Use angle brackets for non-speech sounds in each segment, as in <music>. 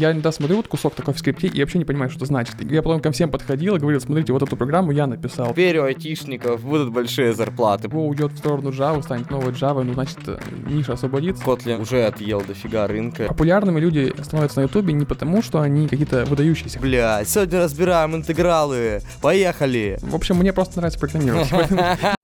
Я иногда смотрю вот кусок такой в скрипте и вообще не понимаю, что это значит. Я потом ко всем подходил и говорил, смотрите, вот эту программу я написал. Теперь у айтишников будут большие зарплаты. Его уйдет в сторону Java, станет новой Java, ну, значит, ниша освободится. Kotlin уже отъел дофига рынка. Популярными люди становятся на Ютубе не потому, что они какие-то выдающиеся. Бля, сегодня разбираем интегралы. Поехали! В общем, мне просто нравится программировать. <laughs>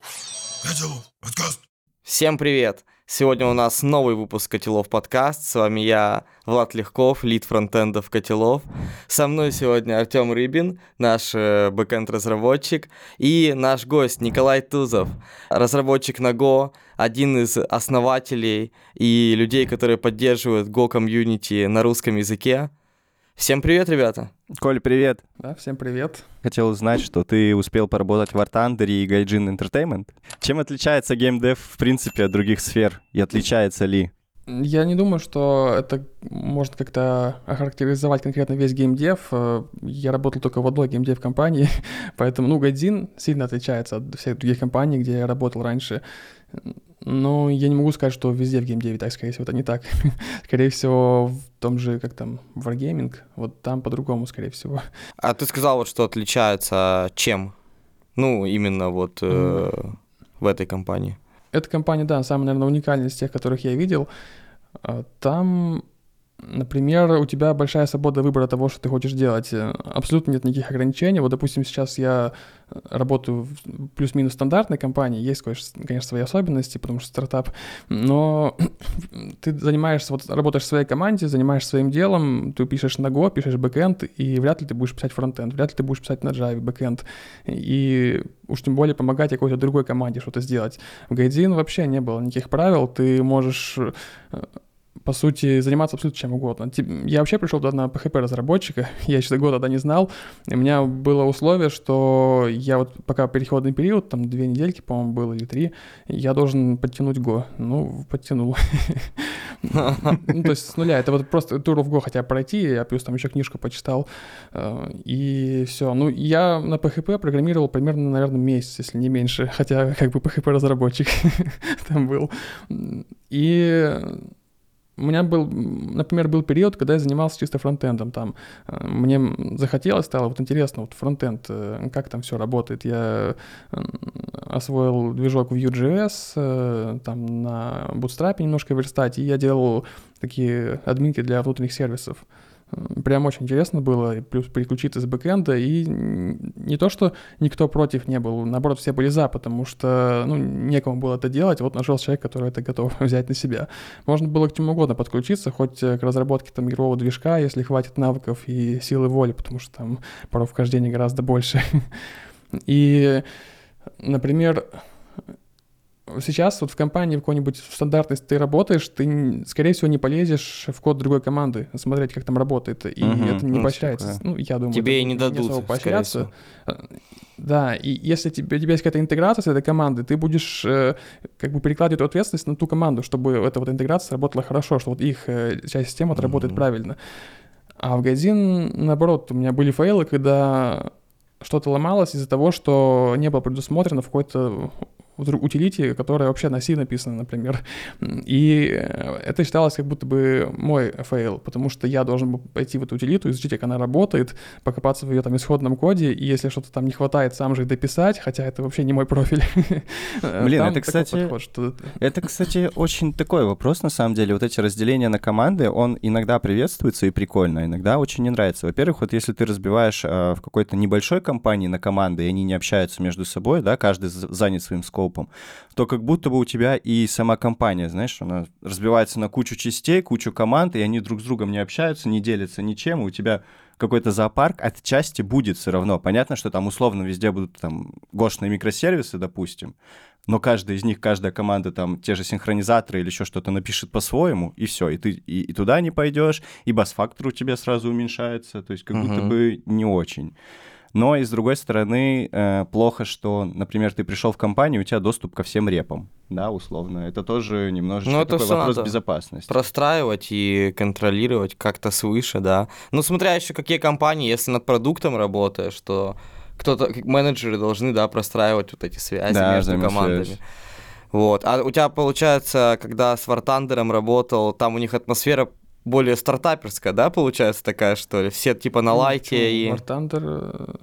Всем привет! Сегодня у нас новый выпуск Котелов подкаст. С вами я, Влад Легков, лид фронтендов Котелов. Со мной сегодня Артем Рыбин, наш э, бэкэнд-разработчик, и наш гость Николай Тузов, разработчик на Go, один из основателей и людей, которые поддерживают Go комьюнити на русском языке. Всем привет, ребята! Коль, привет! Да, всем привет. Хотел узнать, что ты успел поработать в War Thunder и Gaijin Entertainment. Чем отличается геймдев, в принципе, от других сфер? И отличается ли? Я не думаю, что это можно как-то охарактеризовать конкретно весь геймдев. Э, Я работал только в одной геймдев компании, <laughs> поэтому, ну, Гайдзин сильно отличается от всех других компаний, где я работал раньше. Но я не могу сказать, что везде в геймдеве так, скорее всего, это не так. <laughs> скорее всего, в том же, как там, Wargaming, вот там по-другому, скорее всего. А ты сказал вот, что отличается чем? Ну, именно вот э, в этой компании. Эта компания, да, самая, наверное, уникальная из тех, которых я видел. А, Там, например, у тебя большая свобода выбора того, что ты хочешь делать. Э, Абсолютно нет никаких ограничений. Вот, допустим, сейчас я э, работаю в плюс-минус стандартной компании. Есть, конечно, свои особенности, потому что стартап. Но <clears throat> ты занимаешься, вот работаешь в своей команде, занимаешься своим делом, ты пишешь на Go, пишешь бэкэнд, и вряд ли ты будешь писать фронтенд, вряд ли ты будешь писать на Java бэкэнд. И уж тем более помогать какой-то другой команде что-то сделать. В Гайдзин вообще не было никаких правил, ты можешь э, по сути, заниматься абсолютно чем угодно. Я вообще пришел туда на PHP-разработчика, <laughs> я еще год тогда не знал. И у меня было условие, что я вот пока переходный период, там две недельки, по-моему, было или три, я должен подтянуть Go. Ну, подтянул. <laughs> Ну, то есть с нуля. Это вот просто тур в Go хотя пройти, я плюс там еще книжку почитал, э, и все. Ну, я на PHP программировал примерно, наверное, месяц, если не меньше, <laughs> хотя как бы PHP-разработчик там был. И у меня был, например, был период, когда я занимался чисто фронтендом. Там э, мне захотелось, стало вот интересно, вот фронтенд, э, как там все работает. Я э, освоил движок Vue.js, там на Bootstrap немножко верстать, и я делал такие админки для внутренних сервисов. Прям очень интересно было, плюс переключиться с бэкэнда, и не то, что никто против не был, наоборот, все были за, потому что, ну, некому было это делать, вот нашел человек, который это готов <laughs> взять на себя. Можно было к чему угодно подключиться, хоть э, к разработке там игрового движка, если хватит навыков и силы воли, потому что там порог вхождения гораздо больше. <laughs> И, например, сейчас вот в компании в какой-нибудь стандартной ты работаешь, ты, скорее всего, не полезешь в код другой команды, смотреть, как там работает, и Мгм, это не ну, поощряется. типа, Ну, я думаю, Тебе и не дадут, скорее поощряться. Э, Да, и если тебе, у тебя есть какая-то интеграция с этой командой, ты будешь э, как бы перекладывать эту ответственность на ту команду, чтобы эта вот интеграция работала хорошо, что вот их э, часть системы отработает Мгм. правильно. А в Гайдзин, наоборот, у меня были фейлы, когда что-то ломалось из-за того, что не было предусмотрено в какой-то утилите, которая вообще на C написана, например. И э, это считалось как будто бы мой fail, потому что я должен был пойти в эту утилиту, изучить, как она работает, покопаться в ее там исходном коде, и если что-то там не хватает, сам же дописать, хотя это вообще не мой профиль. <laughs> Блин, Там это, кстати, подход, что- Это, кстати, очень такой вопрос, на самом деле. Вот эти разделения на команды, он иногда приветствуется и прикольно, иногда очень не нравится. Во-первых, вот если ты разбиваешь э, в какой-то небольшой компании на команды, и они не общаются между собой, да, каждый занят своим scope ом, то как будто бы у тебя и сама компания, знаешь, она разбивается на кучу частей, кучу команд, и они друг с другом не общаются, не делятся ничем, и у тебя какой-то зоопарк отчасти будет все равно. Понятно, что там условно везде будут там гошные микросервисы, допустим, но каждая из них, каждая команда там те же синхронизаторы или еще что-то напишет по-своему, и все, и ты и, и туда не пойдешь, и бас-фактор у тебя сразу уменьшается, то есть как будто Мгм. бы не очень. Но и с другой стороны, э, плохо, что, например, ты пришел в компанию, у тебя доступ ко всем репам, да, условно. Это тоже немножечко Ну, это такой вопрос безопасности. Простраивать и контролировать как-то свыше, да. Ну, смотря еще какие компании, если над продуктом работаешь, то кто-то, менеджеры должны, да, простраивать вот эти связи Да, между командами. Вот. А у тебя, получается, когда с Вартандером работал, там у них атмосфера более стартаперская, да, получается такая, что ли? Все типа на Ну, лайте чё, и... War Thunder, э,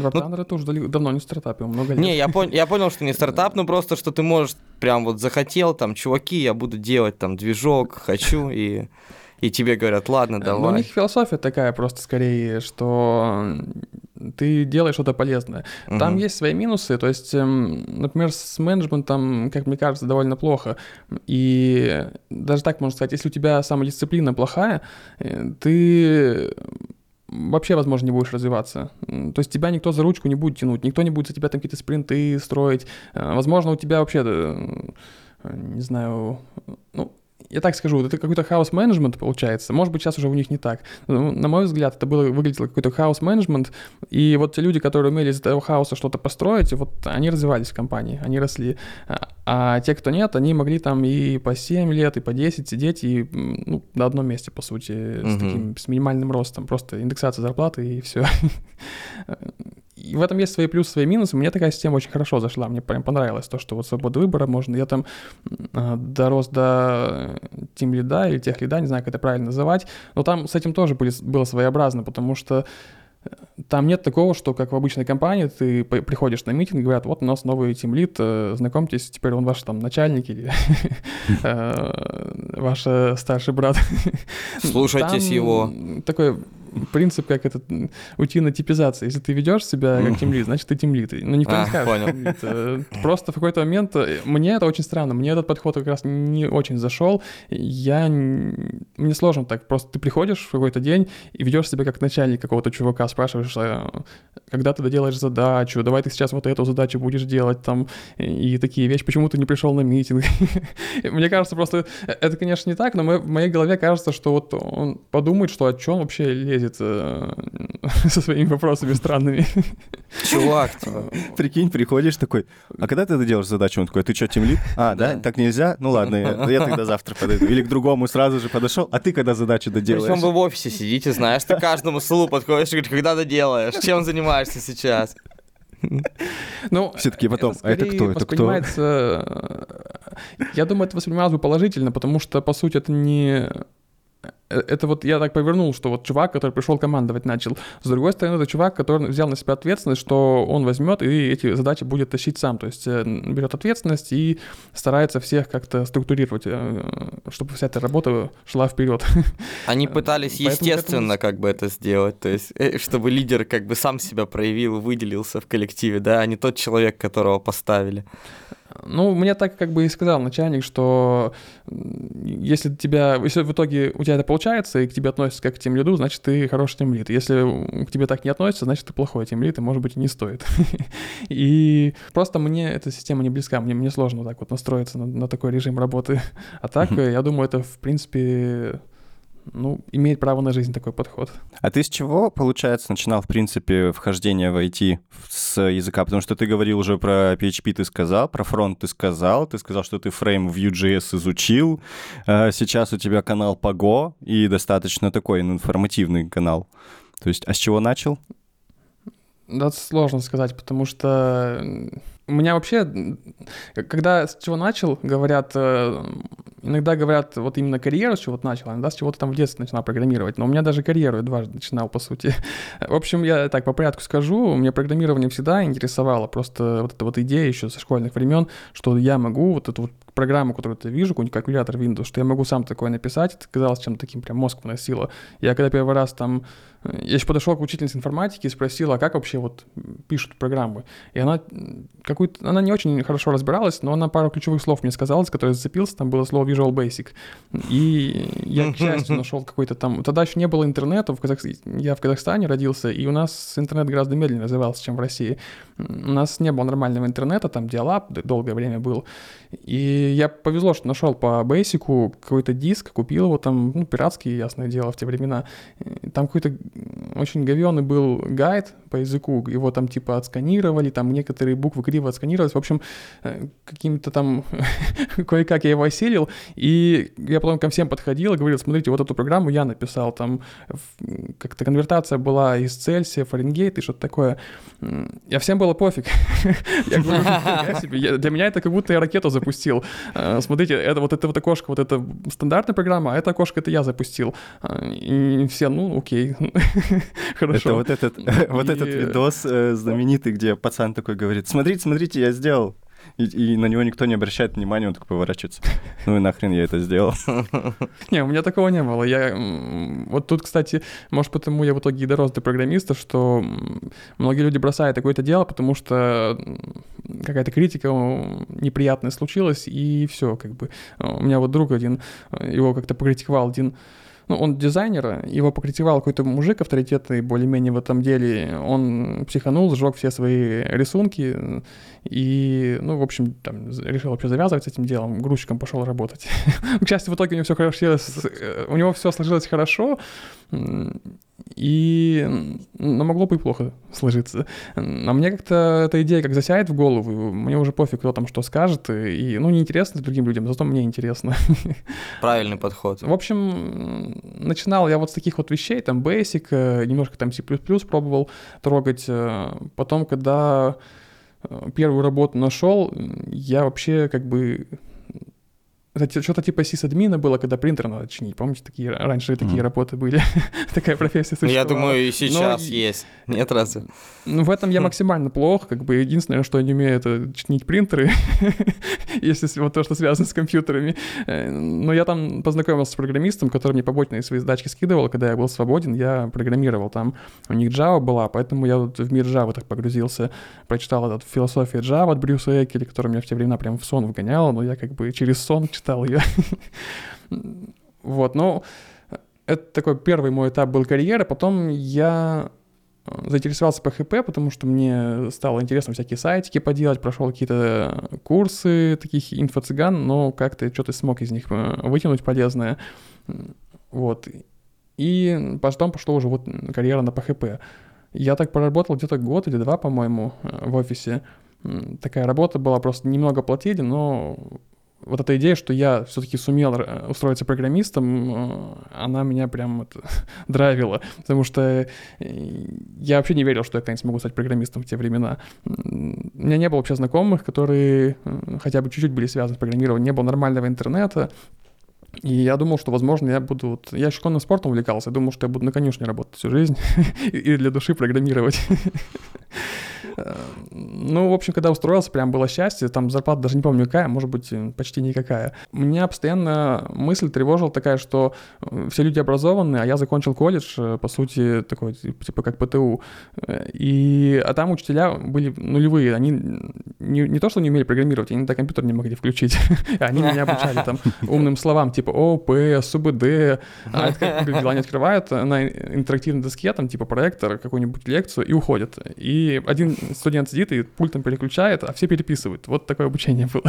War Thunder это уже давно не стартап, ему много лет. Не, я, пон- я понял, что не стартап, но просто, что ты можешь прям вот захотел, там, чуваки, я буду делать там движок, <laughs> хочу, и, и тебе говорят, ладно, Э, ну, у давай. них философия такая просто скорее, что ты делаешь что-то полезное. Там Мгм. есть свои минусы, то есть, эм, например, с менеджментом, как мне кажется, довольно плохо. И даже так можно сказать, если у тебя самодисциплина плохая, э, ты вообще, возможно, не будешь развиваться. То есть тебя никто за ручку не будет тянуть, никто не будет за тебя там какие-то спринты строить. Э, Возможно, у тебя вообще, не знаю, ну, я так скажу, это какой-то хаос-менеджмент получается. Может быть, сейчас уже у них не так. Ну, На мой взгляд, это было, выглядело какой-то хаос-менеджмент, и вот те люди, которые умели из этого хаоса что-то построить, вот они развивались в компании, они росли. А, а те, кто нет, они могли там и по 7 лет, и по 10 сидеть, и ну, на одном месте, по сути, с таким, с минимальным ростом. Просто индексация зарплаты, и все. <laughs> И в этом есть свои плюсы, свои минусы. Мне такая система очень хорошо зашла. Мне прям понравилось то, что вот свобода выбора можно. Я там а, дорос до тим лида или тех лида, не знаю, как это правильно называть. Но там с этим тоже были, было своеобразно, потому что э, там нет такого, что как в обычной компании ты приходишь на митинг, говорят, вот у нас новый тимлит, знакомьтесь, теперь он ваш там начальник или <laughs> э, ваш э, старший брат. Слушайтесь его. Такой принцип, как этот, м, утиная типизация. Если ты ведешь себя как тимлит, значит, ты тимлит. Но никто А, не скажет, понял. Э, Просто в какой-то момент... э, Мне это очень странно. Мне этот подход как раз не очень зашел. Я... Мне сложно так. Просто ты приходишь в какой-то день и ведешь себя как начальник какого-то чувака, спрашиваешь, э, когда ты доделаешь задачу, давай ты сейчас вот эту задачу будешь делать там, и такие вещи, почему ты не пришел на митинг. <laughs> Мне кажется, просто это, конечно, не так, но в моей голове кажется, что вот он подумает, что о чем вообще лезет э, <laughs> со своими вопросами странными. Чувак, типа, <laughs> Прикинь, приходишь такой, а когда ты это делаешь задачу? Он такой, ты что, темлит? А, да? Так нельзя? Ну ладно, я, я тогда завтра подойду. Или к другому сразу же подошел, а ты когда задачу доделаешь? причем вы в офисе сидите, знаешь, ты каждому столу подходишь и говоришь, когда ты делаешь, чем занимаешься сейчас? Ну, Все-таки потом, а это скорее кто, это кто? воспринимается, э, Я думаю, это воспринималось бы положительно, потому что, по сути, это не... э, Это вот я так повернул, что вот чувак, который пришел командовать начал. С другой стороны, это чувак, который взял на себя ответственность, что он возьмет и эти задачи будет тащить сам. То есть э, берет ответственность и старается всех как-то структурировать, э, чтобы вся эта работа шла вперед. <laughs> Они пытались поэтому к этому- естественно как бы это сделать, то есть чтобы лидер как бы сам себя проявил, выделился в коллективе, да, а не тот человек, которого поставили. Ну, мне так как бы и сказал начальник, что если тебя, если в итоге у тебя это получается, и к тебе относятся как к тем лиду, значит, ты хороший тем лид. Если к тебе так не относятся, значит, ты плохой тем лид, и, может быть, и не стоит. <laughs> И просто мне эта система не близка, мне, мне сложно так вот настроиться на, на такой режим работы. А так, э, я думаю, это, в принципе, ну, имеет право на жизнь такой подход. А ты с чего, получается, начинал, в принципе, вхождение в IT с языка? Потому что ты говорил уже про PHP, ты сказал, про фронт ты сказал, ты сказал, что ты фрейм в Vue.js изучил. А Сейчас у тебя канал по Go и достаточно такой ну, информативный канал. То есть, а с чего начал? Да, сложно сказать, потому что у меня вообще, к- когда с чего начал, говорят, э, иногда говорят, вот именно карьеру с чего ты начал, иногда с чего ты там в детстве начинал программировать. Но у меня даже карьеру дважды начинал, по сути. <laughs> В общем, я так по порядку скажу, мне программирование всегда интересовало, просто вот эта вот идея еще со школьных времен, что я могу вот эту вот программу, которую я вижу, какой-нибудь калькулятор Windows, что я могу сам такое написать, это казалось чем-то таким прям мозг вносило. Я когда первый раз там, э, я еще подошел к учительнице информатики и спросил, а как вообще вот пишут программы? И она какую-то, она не очень хорошо разбиралась, но она пару ключевых слов мне сказала, с которых зацепился, там было слово Visual Basic. И я, к счастью, нашел какой-то там... Тогда еще не было интернета, в Казах... я в Казахстане родился, и у нас интернет гораздо медленнее развивался, чем в России. У нас не было нормального интернета, там диалап долгое время был. И я повезло, что нашел по бейсику какой-то диск, купил его там, ну, пиратский, ясное дело, в те времена. И Там какой-то очень говёный был гайд по языку, его там типа отсканировали, там некоторые буквы криво красиво отсканировалось. В общем, э, каким-то там <laughs> кое-как я его осилил, и я потом ко всем подходил и говорил, смотрите, вот эту программу я написал, там как-то конвертация была из Цельсия, Фаренгейт и что-то такое. Я всем было пофиг. <laughs> Для меня это как будто я ракету запустил. Э, смотрите, это вот это вот окошко, вот это стандартная программа, а это окошко это я запустил. Э, и все, ну, окей, <laughs> хорошо. Это вот этот, <laughs> вот этот видос э, знаменитый, где пацан такой говорит, смотрите, смотрите, я сделал и, и на него никто не обращает внимания, он такой поворачивается. Ну и нахрен я это сделал. <laughs> Не, у меня такого не было. Я вот тут, кстати, может потому я в итоге и дорос до программиста, что многие люди бросают какое-то дело, потому что какая-то критика неприятная случилась, и все, как бы. У меня вот друг один, его как-то покритиковал один ну, он дизайнер, его покритиковал какой-то мужик авторитетный более-менее в этом деле, он психанул, сжег все свои рисунки, и, ну, в общем, там, решил вообще завязывать с этим делом, грузчиком пошел работать. <laughs> К счастью, в итоге у него все хорошо, э, у него все сложилось хорошо, и ну, могло бы и плохо сложиться. А мне как-то эта идея как засяет в голову, мне уже пофиг, кто там что скажет, и, ну, неинтересно другим людям, зато мне интересно. Правильный подход. В общем, начинал я вот с таких вот вещей, там, Basic, э, немножко там C++ пробовал трогать, э, потом, когда э, первую работу нашел, я вообще как бы это что-то типа сисадмина было, когда принтер надо чинить. Помните, такие раньше mm. такие работы были? <laughs> Такая профессия существовала. Я думаю, и сейчас Но... есть. Нет разве? Ну, в этом я хм. максимально плох. Как бы единственное, что я не умею, это чинить принтеры, <laughs> если вот то, что связано с компьютерами. Э, но я там познакомился с программистом, который мне побочные свои задачки скидывал, когда я был свободен, я программировал там. У них Java была, поэтому я вот в мир Java так погрузился. Прочитал этот «Философия Java» от Брюса Экеля, который меня в те времена прям в сон вгонял, но я как бы через сон читал читал ее. вот, ну, это такой первый мой этап был карьеры. Потом я э, заинтересовался PHP, потому что мне стало интересно всякие сайтики поделать, прошел какие-то курсы таких инфо-цыган, но как-то что-то смог из них э, вытянуть полезное. Вот. И потом пошло уже вот карьера на PHP. Я так проработал где-то год или два, по-моему, э, в офисе. Такая работа была, просто немного платили, но вот эта идея, что я все-таки сумел э, устроиться программистом, э, она меня прям это, <laughs> драйвила, потому что э, я вообще не верил, что я когда-нибудь смогу стать программистом в те времена. У меня не было вообще знакомых, которые хотя бы чуть-чуть были связаны с программированием, не было нормального интернета, и я думал, что, возможно, я буду... Вот, я еще конным спортом увлекался, я думал, что я буду на конюшне работать всю жизнь <laughs> и для души программировать. <laughs> Ну, в общем, когда устроился, прям было счастье. Там зарплата даже не помню какая, может быть, почти никакая. Меня постоянно мысль тревожила такая, что э, все люди образованные, а я закончил колледж, э, по сути, такой, типа, как ПТУ. И, а там учителя были нулевые. Они не, не то, что не умели программировать, они до компьютер не могли включить. <laughs> Они меня обучали там умным словам, типа ОП, СУБД. А это они открывают на интерактивной доске, там, типа, проектор, какую-нибудь лекцию и уходят. И один студент сидит и пультом переключает, а все переписывают. Вот такое обучение было.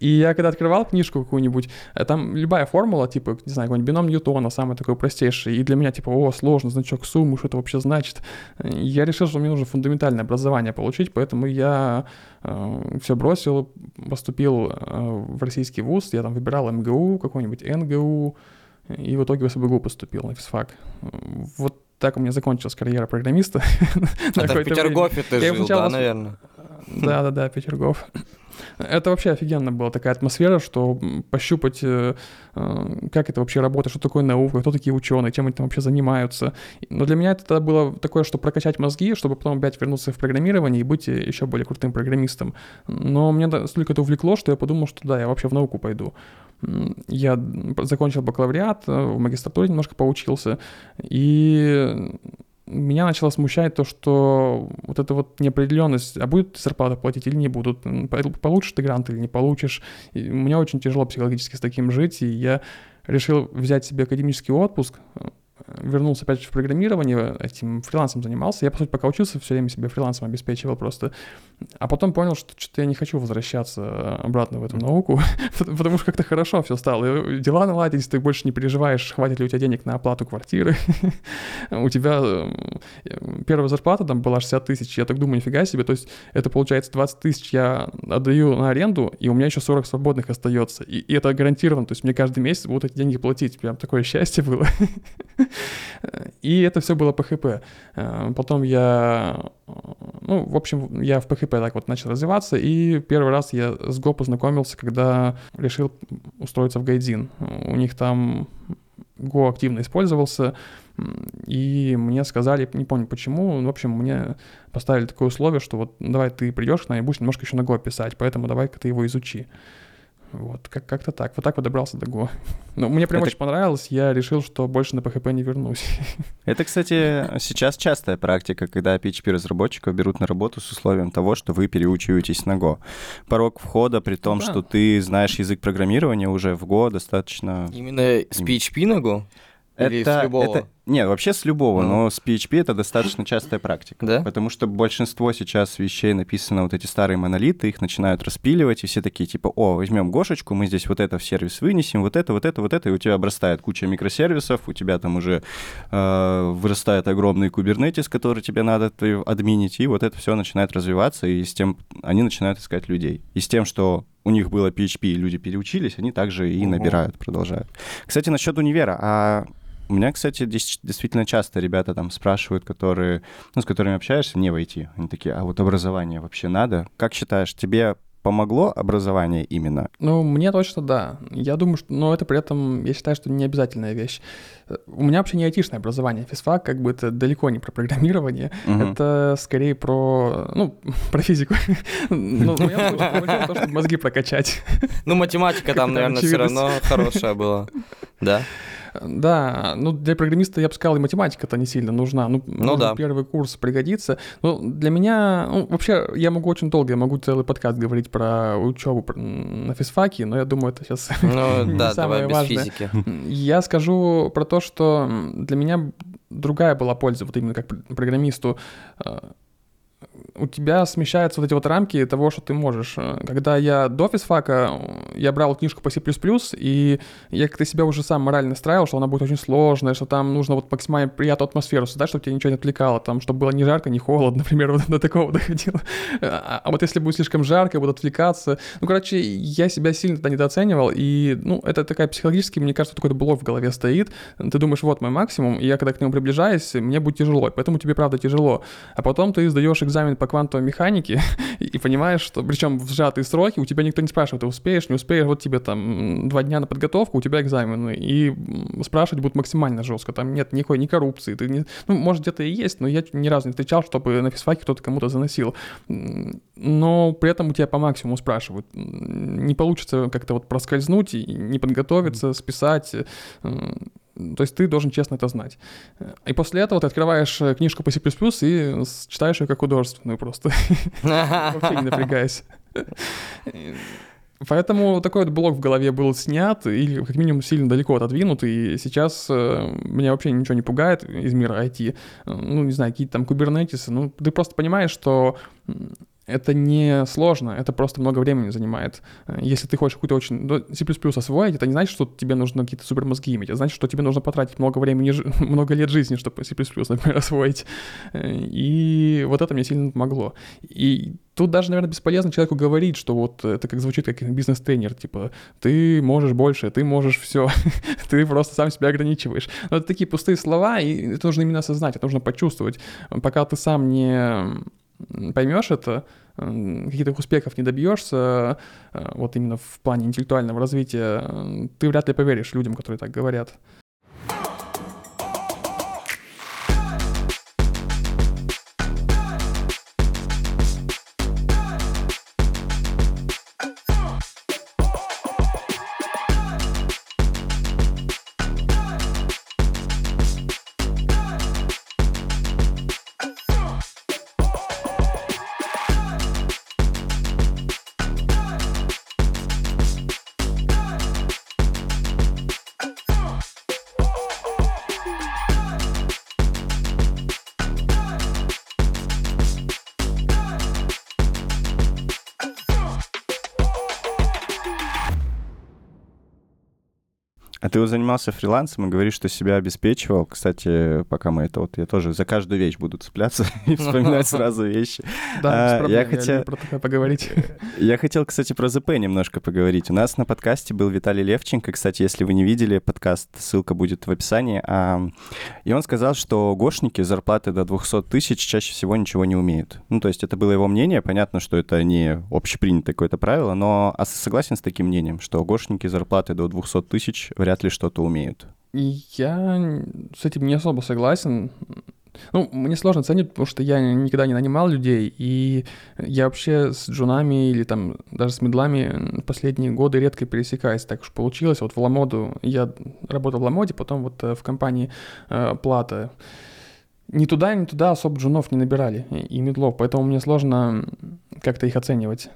И я когда открывал книжку какую-нибудь, э, там любая формула, типа, не знаю, какой-нибудь бином Ньютона, самый такой простейший, и для меня, типа, о, сложно, значок суммы, что это вообще значит. Я решил, что мне нужно фундаментальное образование получить, поэтому я э, все бросил, поступил э, в российский вуз, я там выбирал МГУ, какой-нибудь НГУ, и в итоге в СБГУ поступил на физфак. Вот так у меня закончилась карьера программиста. Это в Петергофе ты жил, да, наверное? Да-да-да, Петергоф. Это вообще офигенно была такая атмосфера, что пощупать, э, э, как это вообще работает, что такое наука, кто такие ученые, чем они там вообще занимаются. Но для меня это было такое, что прокачать мозги, чтобы потом опять вернуться в программирование и быть еще более крутым программистом. Но мне настолько это увлекло, что я подумал, что да, я вообще в науку пойду. Я закончил бакалавриат, э, в магистратуре немножко поучился, и меня начало смущать то, что вот эта вот неопределенность, а будет зарплата платить или не будут, получишь ты грант или не получишь. И мне очень тяжело психологически с таким жить, и я решил взять себе академический отпуск, вернулся опять в программирование, этим фрилансом занимался. Я, по сути, пока учился, все время себе фрилансом обеспечивал просто. А потом понял, что что-то я не хочу возвращаться обратно в эту науку, <laughs> потому что как-то хорошо все стало. Дела наладились, ты больше не переживаешь, хватит ли у тебя денег на оплату квартиры. <laughs> У тебя э, первая зарплата там была 60 тысяч, я так думаю, нифига себе. То есть это получается 20 тысяч я отдаю на аренду, и у меня еще 40 свободных остается. И, и это гарантированно, то есть мне каждый месяц будут эти деньги платить. Прям такое счастье было. <laughs> И это все было PHP. Э, потом я, ну, в общем, я в PHP так вот начал развиваться, и первый раз я с Go познакомился, когда решил устроиться в Гайдзин. У них там Go активно использовался, и мне сказали, не помню почему, в общем, мне поставили такое условие, что вот давай ты придешь к нам и будешь немножко еще на Go писать, поэтому давай-ка ты его изучи. Вот, как- как-то так. Вот так вот добрался до Go. <laughs> Ну, мне прям Это- очень понравилось, я решил, что больше на PHP не вернусь. <laughs> Это, кстати, сейчас частая практика, когда PHP-разработчиков берут на работу с условием того, что вы переучиваетесь на Go. Порог входа, при том, Да. что ты знаешь язык программирования уже в Go достаточно... Именно с PHP на Go? Или с любого? это- Не, вообще с любого, Ну. но с PHP это достаточно частая практика. Да? Потому что большинство сейчас вещей написано вот эти старые монолиты, их начинают распиливать, и все такие типа, о, возьмем Гошечку, мы здесь вот это в сервис вынесем, вот это, вот это, вот это, и у тебя обрастает куча микросервисов, у тебя там уже э, вырастает огромный кубернетис, который тебе надо админить, и вот это все начинает развиваться, и с тем они начинают искать людей. И с тем, что у них было PHP, и люди переучились, они также и набирают, продолжают. Кстати, насчет универа. А у меня, кстати, действительно часто ребята там спрашивают, которые, ну, с которыми общаешься, не войти. Они такие, а вот образование вообще надо? Как считаешь, тебе помогло образование именно? Ну, мне точно да. Я думаю, что, но это при этом, я считаю, что не обязательная вещь. У меня вообще не айтишное образование. Физфак, как бы это далеко не про программирование. Мгм. Это скорее про, ну, <laughs> про физику. Ну, про то, чтобы мозги прокачать. Ну, математика там, наверное, все равно хорошая была. Да? Да, ну для программиста, я бы сказал, и математика-то не сильно нужна. Ну, может, да. первый курс пригодится. Но для меня, ну, вообще, я могу очень долго, я могу целый подкаст говорить про учебу на физфаке, но я думаю, это сейчас <laughs> Ну, Не да, самое давай без важное. физики. Я скажу про то, что для меня другая была польза, вот именно как пр- программисту. Э, У тебя смещаются вот эти вот рамки того, что ты можешь. Э, Когда я до физфака, э, я брал книжку по C++, и я как-то себя уже сам морально настраивал, что она будет очень сложная, что там нужно вот максимально приятную атмосферу создать, чтобы тебя ничего не отвлекало, там, чтобы было не жарко, не холодно, <laughs> например, вот до такого доходило. А, а вот если будет слишком жарко, я буду отвлекаться. Ну, короче, я себя сильно тогда недооценивал, и, ну, это такая психологически, мне кажется, такой блок в голове стоит. Ты думаешь, вот мой максимум, и я когда к нему приближаюсь, мне будет тяжело, поэтому тебе правда тяжело. А потом ты сдаешь экзамен по квантовой механике <laughs> и, понимаешь, что, причем в сжатые сроки, у тебя никто не спрашивает, ты успеешь, не успеешь, вот тебе там два дня на подготовку, у тебя экзамены, и спрашивать будут максимально жестко, там нет никакой ни коррупции, ты не, ну, может, где-то и есть, но я ни разу не встречал, чтобы на физфаке кто-то кому-то заносил. Но при этом у тебя по максимуму спрашивают. Не получится как-то вот проскользнуть и не подготовиться, списать. То есть ты должен честно это знать. И после этого ты открываешь э, книжку по C++ и читаешь ее как художественную просто, <laughs> вообще не напрягаясь. Поэтому такой вот блок в голове был снят или как минимум сильно далеко отодвинут, и сейчас э, меня вообще ничего не пугает из мира IT. Э, Ну, не знаю, какие-то там кубернетисы. Ну, ты просто понимаешь, что это не сложно, это просто много времени занимает. Э, Если ты хочешь какую-то очень... ну, C++ освоить, это не значит, что тебе нужно какие-то супермозги иметь, это значит, что тебе нужно потратить много времени, <laughs> много лет жизни, чтобы C++, например, <laughs> освоить. Э, И вот это мне сильно помогло. И тут даже, наверное, бесполезно человеку говорить, что вот это как звучит как бизнес-тренер, типа, ты можешь больше, ты можешь все, <laughs> ты просто сам себя ограничиваешь. Но это такие пустые слова, и это нужно именно осознать, это нужно почувствовать. Пока ты сам не поймешь это, каких-то успехов не добьешься, э, вот именно в плане интеллектуального развития, э, ты вряд ли поверишь людям, которые так говорят. Ты занимался фрилансом и говоришь, что себя обеспечивал. Кстати, пока мы это вот, я тоже за каждую вещь буду цепляться <laughs> и вспоминать <laughs> сразу вещи. Да, А, я хотел- про такое поговорить. <laughs> Я хотел, кстати, про ЗП немножко поговорить. У нас на подкасте был Виталий Левченко. Кстати, если вы не видели подкаст, ссылка будет в описании. А, И он сказал, что гошники зарплаты до 200 тысяч чаще всего ничего не умеют. Ну, то есть это было его мнение. Понятно, что это не общепринятое какое-то правило, но согласен с таким мнением, что гошники зарплаты до 200 тысяч вряд ли что-то умеют. Я с этим не особо согласен. Ну, мне сложно оценить, потому что я никогда не нанимал людей, и я вообще с джунами или там даже с мидлами последние годы редко пересекаюсь. Так уж получилось. Вот в Ламоду, я работал в Ламоде, потом вот э, в компании э, Plata. Ни туда, ни туда особо джунов не набирали и мидлов, поэтому мне сложно как-то их оценивать.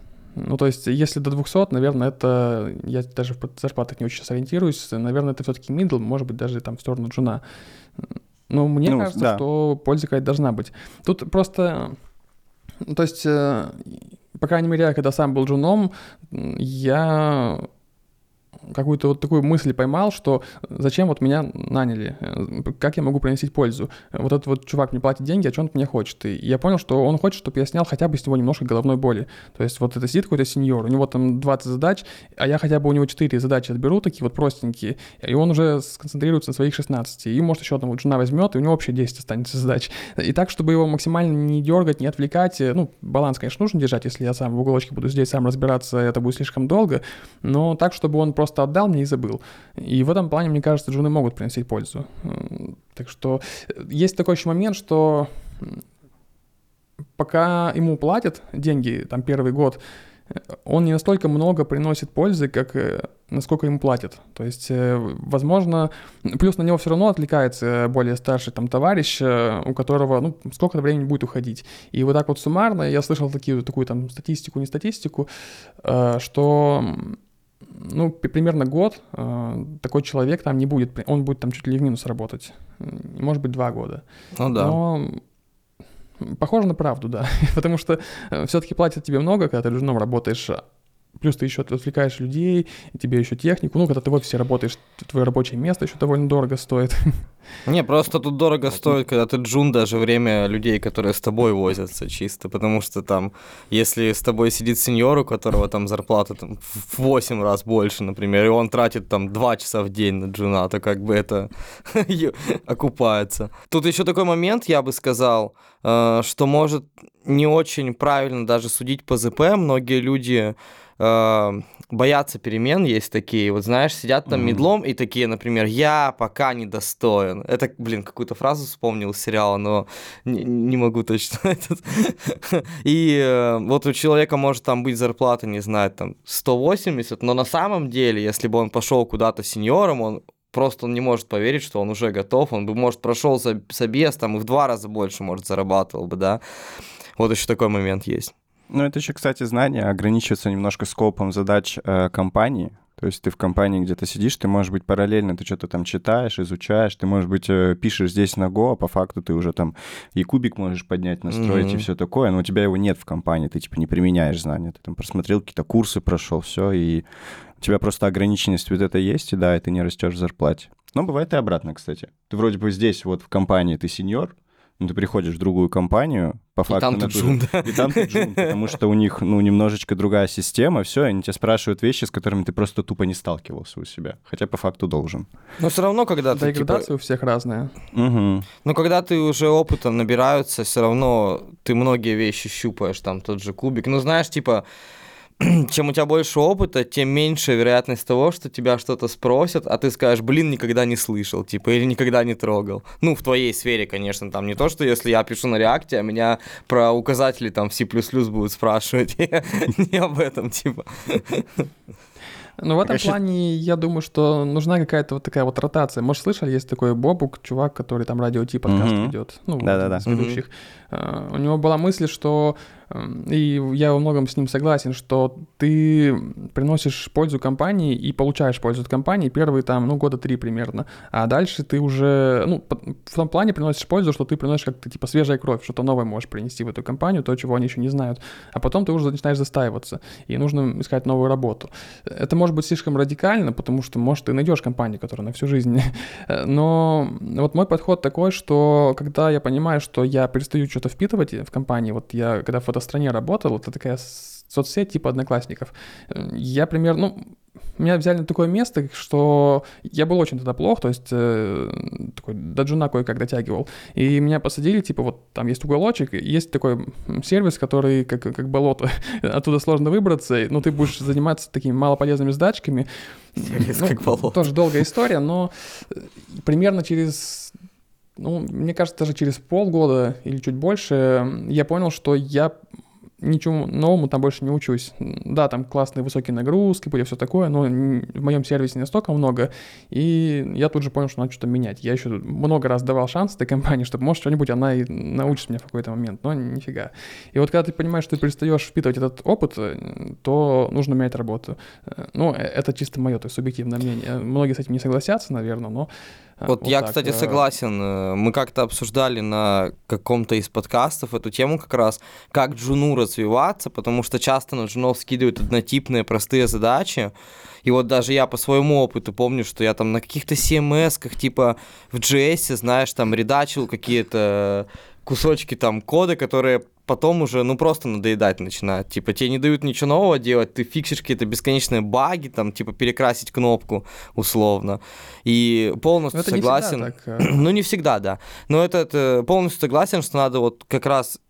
Ну, то есть, если до 200, наверное, это... Я даже в зарплатах не очень сейчас ориентируюсь. Наверное, это все-таки мидл, может быть, даже там в сторону джуна. Но мне Ну, кажется, да. что польза какая-то должна быть. Тут просто... То есть, э, по крайней мере, я когда сам был джуном, я какую-то вот такую мысль поймал, что зачем вот меня наняли, э, как я могу приносить пользу. Вот этот вот чувак мне платит деньги, а что он от меня хочет? И я понял, что он хочет, чтобы я снял хотя бы с него немножко головной боли. То есть вот это сидит какой-то сеньор, у него там 20 задач, а я хотя бы у него 4 задачи отберу, такие вот простенькие, и он уже сконцентрируется на своих 16. И может еще там вот жена возьмет, и у него вообще 10 останется задач. И так, чтобы его максимально не дергать, не отвлекать, э, ну, баланс, конечно, нужно держать, если я сам в уголочке буду здесь сам разбираться, это будет слишком долго, но так, чтобы он просто отдал мне и забыл. И в этом плане, мне кажется, джуны могут приносить пользу. Так что э, есть такой еще момент, что пока ему платят деньги, там, первый год, э, он не настолько много приносит пользы, как э, насколько ему платят. То есть, возможно, плюс на него все равно отвлекается более старший там товарищ, у которого, ну, сколько времени будет уходить. И вот так вот суммарно я слышал такие, такую там статистику, не статистику, что ну, примерно год э, такой человек там не будет, он будет там чуть ли в минус работать. Может быть, два года. Ну да. Но похоже на правду, да. <laughs> Потому что все-таки платят тебе много, когда ты джуном работаешь. Плюс ты еще отвлекаешь людей, и тебе еще технику. Ну, когда ты в офисе работаешь, твое рабочее место еще довольно дорого стоит. <laughs> Не, просто тут дорого стоит, когда ты джун, даже время людей, которые с тобой возятся чисто, потому что там, если с тобой сидит сеньор, у которого там зарплата там, в 8 раз больше, например, и он тратит там 2 часа в день на джуна, то как бы это <laughs> окупается. Тут еще такой момент, я бы сказал, э, что может не очень правильно даже судить по ЗП. Многие люди э, боятся перемен, есть такие. Вот знаешь, сидят там Мгм. медлом и такие, например, я пока не достоин. Это, блин, какую-то фразу вспомнил из сериала, но не, не могу точно. <laughs> этот. И э, вот у человека может там быть зарплата, не знаю, там 180, но на самом деле, если бы он пошел куда-то сеньором, он просто он не может поверить, что он уже готов, он бы, может, прошел за- собес, там и в два раза больше, может, зарабатывал бы, да. Вот еще такой момент есть. Ну, это еще, кстати, знание ограничивается немножко скопом задач э, компании. То есть ты в компании где-то сидишь, ты, можешь быть, параллельно, ты что-то там читаешь, изучаешь, ты, может быть, э, пишешь здесь на Go, а по факту ты уже там и кубик можешь поднять, настроить и Мгм. все такое, но у тебя его нет в компании, ты, типа, не применяешь знания. Ты там просмотрел какие-то курсы, прошел, все, и у тебя просто ограниченность вот это есть, и да, и ты не растешь в зарплате. Но бывает и обратно, кстати. Ты вроде бы здесь, вот в компании, ты сеньор, но ты приходишь в другую компанию, по И факту... там ты на ту же- джун, да. и там ты джун, потому что у них, ну, немножечко другая система, все, они тебя спрашивают вещи, с которыми ты просто тупо не сталкивался у себя, хотя по факту должен. Но все равно, когда Да ты, типа, градация у всех разная. Угу. Ну, когда ты уже опытом набираются, все равно ты многие вещи щупаешь, там тот же кубик. Ну, знаешь, типа, <clears throat> чем у тебя больше опыта, тем меньше вероятность того, что тебя что-то спросят, а ты скажешь, блин, никогда не слышал, типа, или никогда не трогал. Ну, в твоей сфере, конечно, там не то, что если я пишу на реакте, а меня про указатели там в C++ будут спрашивать, <laughs> не об этом, типа. Но в этом Вообще- плане я думаю, что нужна какая-то вот такая вот ротация. Может, слышали, есть такой Бобук, чувак, который там радио Ти подкаст Мгм. ведет. Ну, вот Да-да-да. один из ведущих. А, У него была мысль, что И я во многом с ним согласен, что ты приносишь пользу компании и получаешь пользу от компании первые там, ну, года три примерно. А дальше ты уже, ну, в том плане приносишь пользу, что ты приносишь как-то типа свежая кровь, что-то новое можешь принести в эту компанию, то, чего они еще не знают. А потом ты уже начинаешь застаиваться, и нужно искать новую работу. Это может быть слишком радикально, потому что, может, ты найдешь компанию, которая на всю жизнь. <laughs> Но вот мой подход такой, что когда я понимаю, что я перестаю что-то впитывать в компании, вот я когда в фотостране работал, это такая соцсеть типа одноклассников, я примерно, ну, меня взяли на такое место, что я был очень тогда плох, то есть э, такой до джуна кое-как дотягивал. И меня посадили, типа, вот там есть уголочек, есть такой сервис, который как, как болото, <laughs> оттуда сложно выбраться, но ты будешь заниматься такими малополезными сдачками. Сервис ну, как болото. Тоже долгая история, но э, примерно через ну, мне кажется, даже через полгода или чуть больше я понял, что я ничему новому там больше не учусь. Да, там классные высокие нагрузки были, все такое, но в моем сервисе не настолько много, и я тут же понял, что надо что-то менять. Я еще много раз давал шанс этой <laughs> компании, чтобы, может, что-нибудь она и научит меня в какой-то момент, но нифига. И вот когда ты понимаешь, что ты перестаешь впитывать этот опыт, то нужно менять работу. Ну, э, это чисто мое, то есть субъективное мнение. Многие с этим не согласятся, наверное, но вот, вот я, так, кстати, согласен. Э, мы как-то обсуждали на каком-то из подкастов эту тему как раз, как джуну развиваться, потому что часто на джунов скидывают однотипные простые задачи. И вот даже я по своему опыту помню, что я там на каких-то CMS-ках, типа в JS, знаешь, там редачил какие-то кусочки там кода, которые потом уже, ну, просто надоедать начинают. Типа, тебе не дают ничего нового делать, ты фиксишь какие-то бесконечные баги, там, типа, перекрасить кнопку, условно. И полностью это согласен. Не так. А. <clears throat> ну, не всегда, да. Но это, это полностью согласен, что надо вот как раз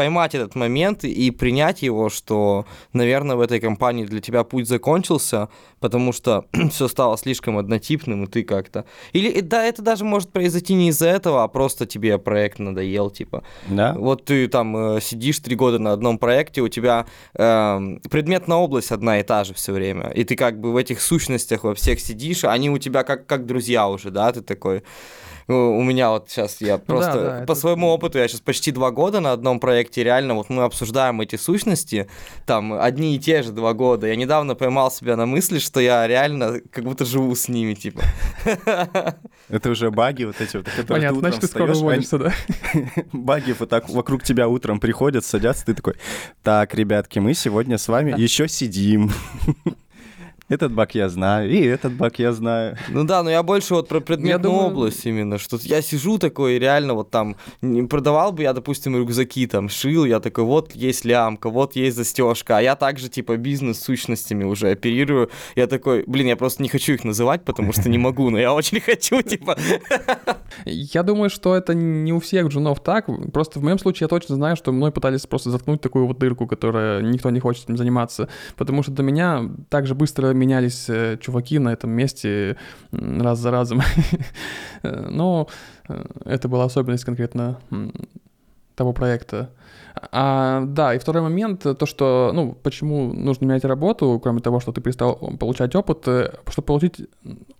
поймать этот момент и принять его, что, наверное, в этой компании для тебя путь закончился, потому что <clears throat> все стало слишком однотипным, и ты как-то... Или, да, это даже может произойти не из-за этого, а просто тебе проект надоел, типа. Да. Вот ты там э, сидишь три года на одном проекте, у тебя э, предметная область одна и та же все время, и ты как бы в этих сущностях во всех сидишь, они у тебя как, как друзья уже, да, ты такой у меня вот сейчас я просто ну, да, да, по это... своему опыту, я сейчас почти два года на одном проекте, реально вот мы обсуждаем эти сущности, там одни и те же два года. Я недавно поймал себя на мысли, что я реально как будто живу с ними, типа. <laughs> Это уже баги вот эти вот, которые Понятно, ты значит, ты скоро уволишься, да? <laughs> Баги вот так вокруг тебя утром приходят, садятся, ты такой, так, ребятки, мы сегодня с вами еще сидим. <laughs> Этот баг я знаю, и этот баг я знаю. Ну да, но я больше вот про предметную думаю... область именно, что я сижу такой, реально вот там, не продавал бы я, допустим, рюкзаки там, шил, я такой, вот есть лямка, вот есть застежка, а я также типа бизнес сущностями уже оперирую. Я такой, блин, я просто не хочу их называть, потому что не <laughs> могу, но я очень хочу, типа. Я думаю, что это не у всех джунов так, просто в моем случае я точно знаю, что мной пытались просто заткнуть такую вот дырку, которая никто не хочет этим заниматься, потому что до меня так же быстро менялись э, чуваки на этом месте раз за разом. <laughs> Но э, это была особенность конкретно того проекта. А, да, и второй момент, то, что, ну, почему нужно менять работу, кроме того, что ты перестал получать опыт, э, чтобы получить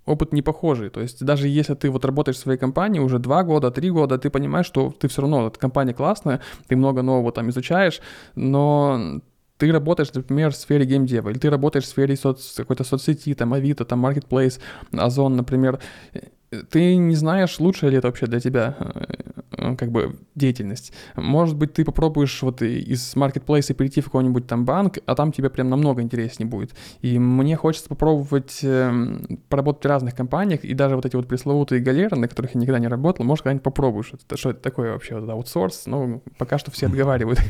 опыт не похожий. То есть даже если ты вот работаешь в своей компании уже два года, три года, ты понимаешь, что ты все равно, эта компания классная, ты много нового там изучаешь, но ты работаешь, например, в сфере геймдева, или ты работаешь в сфере соц... какой-то соцсети, там, Авито, там, Marketplace, Озон, например, ты не знаешь, лучше ли это вообще для тебя, э, как бы, деятельность. Может быть, ты попробуешь вот из маркетплейса перейти в какой-нибудь там банк, а там тебе прям намного интереснее будет. И мне хочется попробовать эм, поработать в разных компаниях, и даже вот эти вот пресловутые галеры, на которых я никогда не работал, может, когда-нибудь попробуешь. Это, что это такое вообще, вот, аутсорс? Ну, пока что все отговаривают.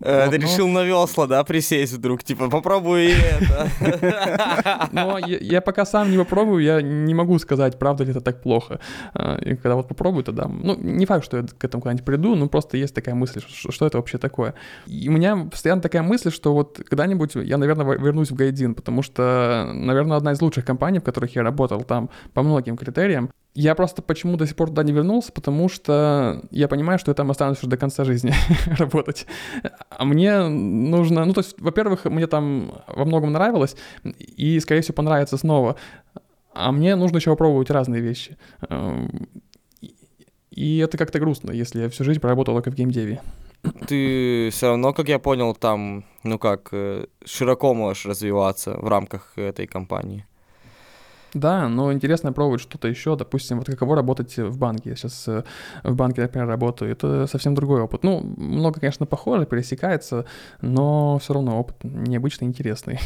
Э, ты решил на весла, да, присесть вдруг, типа, попробуй это. <laughs> Но я пока сам не попробую, я не могу сказать, правда ли это так плохо. А, и когда вот попробую, тогда... Ну, не факт, что я к этому когда-нибудь приду, но просто есть такая мысль, что, что это вообще такое. И у меня постоянно такая мысль, что вот когда-нибудь я, наверное, вернусь в Гайдин, потому что, наверное, одна из лучших компаний, в которых я работал там по многим критериям, я просто почему до сих пор туда не вернулся, потому что я понимаю, что я там останусь уже до конца жизни <laughs> работать. А мне нужно... Ну, то есть, во-первых, мне там во многом нравилось, и, скорее всего, понравится снова. А мне нужно еще попробовать разные вещи. И это как-то грустно, если я всю жизнь проработал только в геймдеве. ты все равно, как я понял, там, ну как, э, широко можешь развиваться в рамках этой компании. Да, но интересно пробовать что-то еще. Допустим, вот каково работать в банке. Я сейчас э, в банке, например, работаю. Это совсем другой опыт. Ну, много, конечно, похоже, пересекается, но все равно опыт необычно интересный.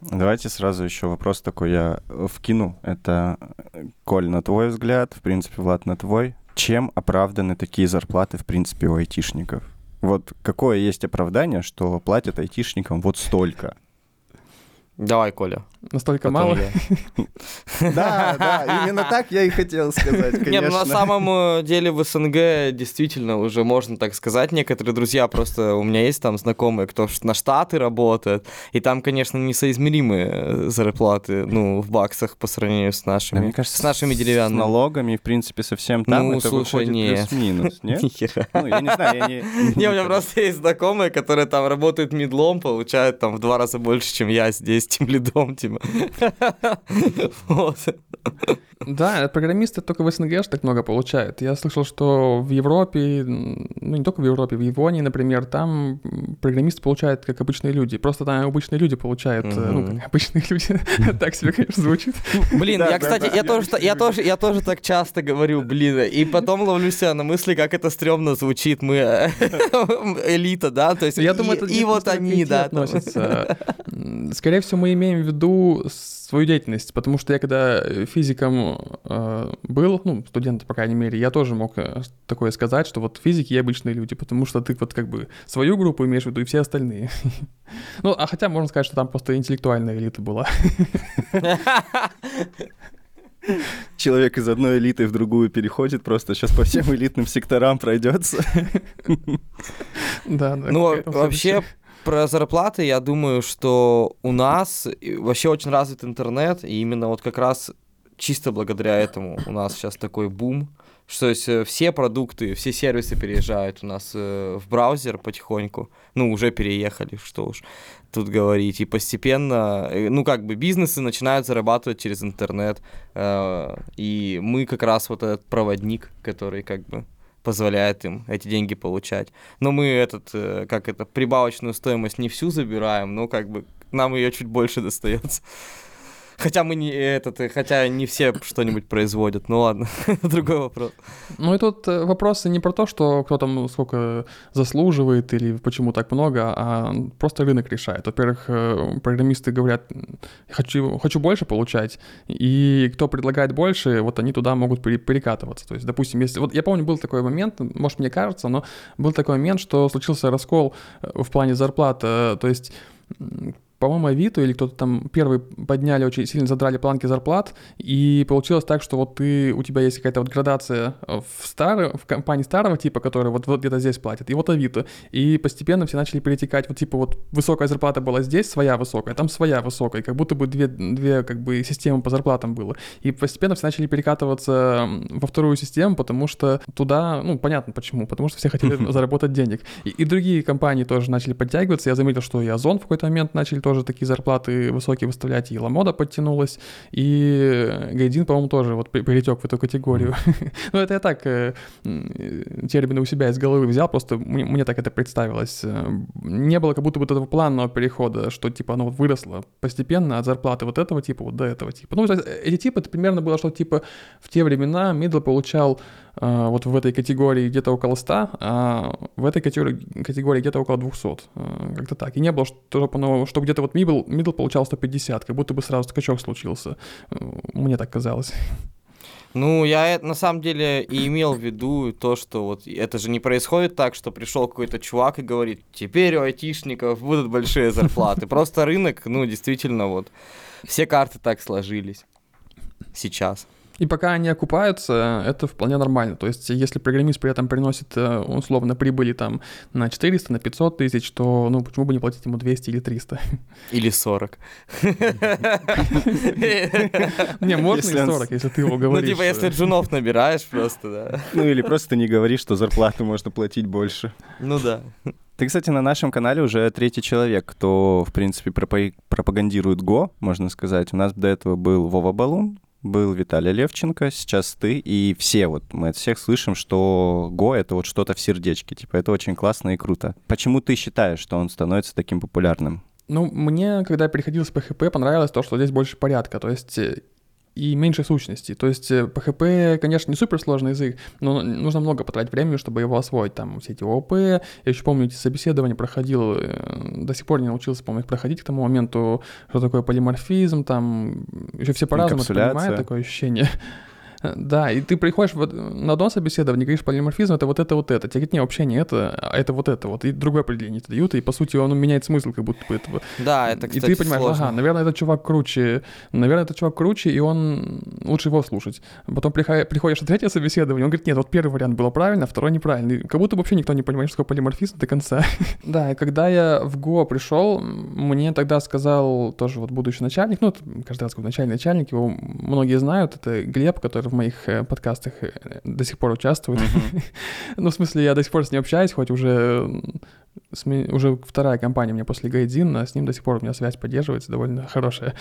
Давайте сразу еще вопрос такой я вкину. Это, Коль, на твой взгляд, в принципе, Влад, на твой, чем оправданы такие зарплаты, в принципе, у айтишников? Вот какое есть оправдание, что платят айтишникам вот столько? Давай, Коля. Настолько мало? <laughs> Да, да, именно так я и хотел сказать, конечно. Нет, ну на самом э, деле в СНГ действительно уже можно так сказать. Некоторые друзья просто, у меня есть там знакомые, кто на Штаты работает, и там, конечно, несоизмеримые э, зарплаты, ну, в баксах по сравнению с нашими, мне кажется, с нашими деревянными. С налогами, в принципе, совсем там ну, это выходит плюс-минус, <laughs> нет? Ну, я не знаю, я не... <laughs> Не, у меня просто есть знакомые, которые там работают медлом, получают там в два раза больше, чем я здесь, тем лидом, типа. <laughs> Вот. Да, программисты только в СНГ так много получают. Я слышал, что в Европе, ну не только в Европе, в Японии, например, там программисты получают как обычные люди. Просто там обычные люди получают, mm-hmm. ну, как <laughs> обычные люди. <laughs> так себе, конечно, звучит. Блин, я, кстати, я тоже, я тоже, я тоже так часто говорю, блин, и потом ловлю себя на мысли, как это стрёмно звучит. Мы элита, да, то есть я думаю, это и вот они, да. Относятся. Скорее всего, мы имеем в виду свою деятельность, потому что я когда физиком э, был, ну, студент, по крайней мере, я тоже мог э, такое сказать, что вот физики и обычные люди, потому что ты вот как бы свою группу имеешь в виду и все остальные. <laughs> ну, а хотя можно сказать, что там просто интеллектуальная элита была. <laughs> Человек из одной элиты в другую переходит, просто сейчас по всем элитным секторам пройдется. <laughs> Да, да. Ну, вообще, про зарплаты, я думаю, что у нас вообще очень развит интернет, и именно вот как раз чисто благодаря этому у нас сейчас такой бум, что есть э, все продукты, все сервисы переезжают у нас э, в браузер потихоньку, ну, уже переехали, что уж тут говорить, и постепенно, э, ну, как бы бизнесы начинают зарабатывать через интернет, и мы как раз вот этот проводник, который как бы позволяет им эти деньги получать. Но мы этот, э, как это, прибавочную стоимость не всю забираем, но как бы нам ее чуть больше достается. Хотя мы не этот, хотя не все что-нибудь производят. Ну ладно, <laughs> другой вопрос. Ну и тут э, вопросы не про то, что кто там сколько заслуживает или почему так много, а просто рынок решает. Во-первых, э, программисты говорят, хочу, хочу больше получать, и кто предлагает больше, вот они туда могут перекатываться. То есть, допустим, если... Вот я помню, был такой момент, может, мне кажется, но был такой момент, что случился раскол э, в плане зарплат. То есть по-моему, Авито или кто-то там первый подняли, очень сильно задрали планки зарплат, и получилось так, что вот ты, у тебя есть какая-то вот градация в, старой, в компании старого типа, которая вот, вот где-то здесь платит, и вот Авито, и постепенно все начали перетекать, вот типа вот высокая зарплата была здесь, своя высокая, там своя высокая, как будто бы две, две как бы системы по зарплатам было, и постепенно все начали перекатываться во вторую систему, потому что туда, ну, понятно почему, потому что все хотели заработать денег, и, и другие компании тоже начали подтягиваться, я заметил, что и Озон в какой-то момент начали тоже такие зарплаты высокие выставлять, и Ламода подтянулась, и Гайдин, по-моему, тоже вот перетек в эту категорию. <laughs> ну, это я так э, термины у себя из головы взял, просто мне, мне так это представилось. Э, не было как будто бы этого планного перехода, что типа оно вот выросло постепенно от зарплаты вот этого типа вот до этого типа. Ну, эти типы, это примерно было, что типа в те времена Мидл получал э, вот в этой категории где-то около 100, а в этой категории, категории где-то около 200. Э, как-то так. И не было, что, что, что где-то вот middle, middle получал 150, как будто бы сразу скачок случился. Э, мне так казалось. Ну, я на самом деле и имел в виду то, что вот это же не происходит так, что пришел какой-то чувак и говорит, теперь у айтишников будут большие зарплаты. Просто рынок, ну, действительно, вот, все карты так сложились сейчас. И пока они окупаются, это вполне нормально. То есть, если программист при этом приносит э, условно прибыли там на 400, на 500 тысяч, то ну почему бы не платить ему 200 или 300? Или 40. Не, можно и 40, если ты его <laughs> говоришь. Ну, типа, если джунов набираешь просто, да. Ну, или просто не говоришь, что зарплату можно платить больше. Ну да. Ты, кстати, на нашем канале уже третий человек, кто, в принципе, пропагандирует Го, можно сказать. У нас до этого был Вова Балун, был Виталий Левченко, сейчас ты, и все вот, мы от всех слышим, что Go — это вот что-то в сердечке, типа это очень классно и круто. Почему ты считаешь, что он становится таким популярным? Ну, мне, когда я переходил с PHP, понравилось то, что здесь больше порядка. То есть э, и меньше сущностей. То есть PHP, э, конечно, не суперсложный язык, но нужно много потратить времени, чтобы его освоить. Там все эти ООП, я еще помню, эти собеседования проходил, э, до сих пор не научился, по-моему, их проходить к тому моменту, что такое полиморфизм, там еще все по-разному понимают, такое ощущение. Да, и ты приходишь вот на одно собеседование, говоришь, полиморфизм — это вот это, вот это. Тебе говорят, не, вообще не это, а это вот это вот. И другое определение тебе дают, и, по сути, он меняет смысл как будто бы этого. Да, это, кстати, И ты понимаешь, сложно. ага, наверное, этот чувак круче, наверное, этот чувак круче, и он лучше его слушать. Потом приходишь на третье собеседование, он говорит, нет, вот первый вариант был правильно, а второй неправильный. Как будто вообще никто не понимает, что такое полиморфизм до конца. <laughs> да, и когда я в ГО пришел, мне тогда сказал тоже вот будущий начальник, ну, каждый раз говорю, начальник, начальник, его многие знают, это Глеб, который в моих э, подкастах э, до сих пор участвует. <laughs> ну, в смысле, я до сих пор с ним общаюсь, хоть уже уже вторая компания у меня после Гайдзин, а с ним до сих пор у меня связь поддерживается довольно <laughs> хорошая.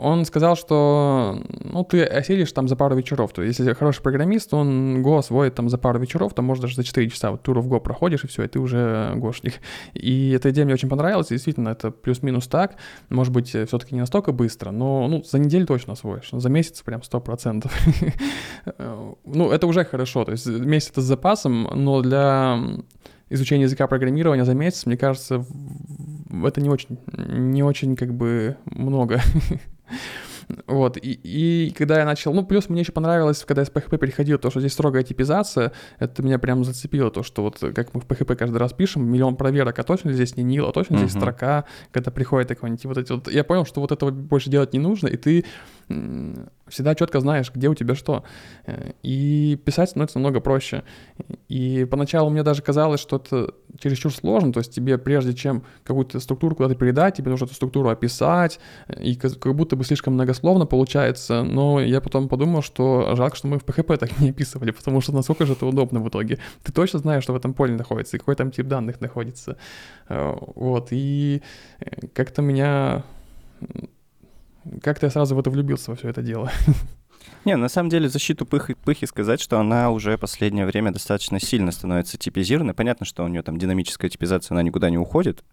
Он сказал, что ну, ты осилишь там за пару вечеров. То есть, если хороший программист, он Go освоит там за пару вечеров, там может даже за 4 часа вот туру в Go проходишь, и все, и ты уже гошник. И эта идея мне очень понравилась, действительно, это плюс-минус так. Может быть, все-таки не настолько быстро, но ну, за неделю точно освоишь, за месяц прям 100%. <laughs> ну, это уже хорошо, то есть месяц это с запасом, но для изучение языка программирования за месяц, мне кажется, это не очень, не очень как бы много. <laughs> Вот, и, и когда я начал, ну, плюс мне еще понравилось, когда я с PHP переходил, то, что здесь строгая типизация, это меня прям зацепило, то, что вот как мы в PHP каждый раз пишем, миллион проверок, а точно здесь не нил, а точно здесь uh-huh. строка, когда приходит какой-нибудь вот эти вот, я понял, что вот этого больше делать не нужно, и ты всегда четко знаешь, где у тебя что. Э, и писать становится намного проще. И поначалу мне даже казалось, что это чересчур сложно, то есть тебе прежде чем какую-то структуру куда-то передать, тебе нужно эту структуру описать, и как будто бы слишком многословно получается, но я потом подумал, что жалко, что мы в PHP так не описывали, потому что насколько же это удобно в итоге. Ты точно знаешь, что в этом поле находится, и какой там тип данных находится. Э, вот, и э, как-то меня как-то я сразу в это влюбился во все это дело. <laughs> Не, на самом деле защиту пыхи, пыхи сказать, что она уже последнее время достаточно сильно становится типизированной. Понятно, что у нее там динамическая типизация, она никуда не уходит,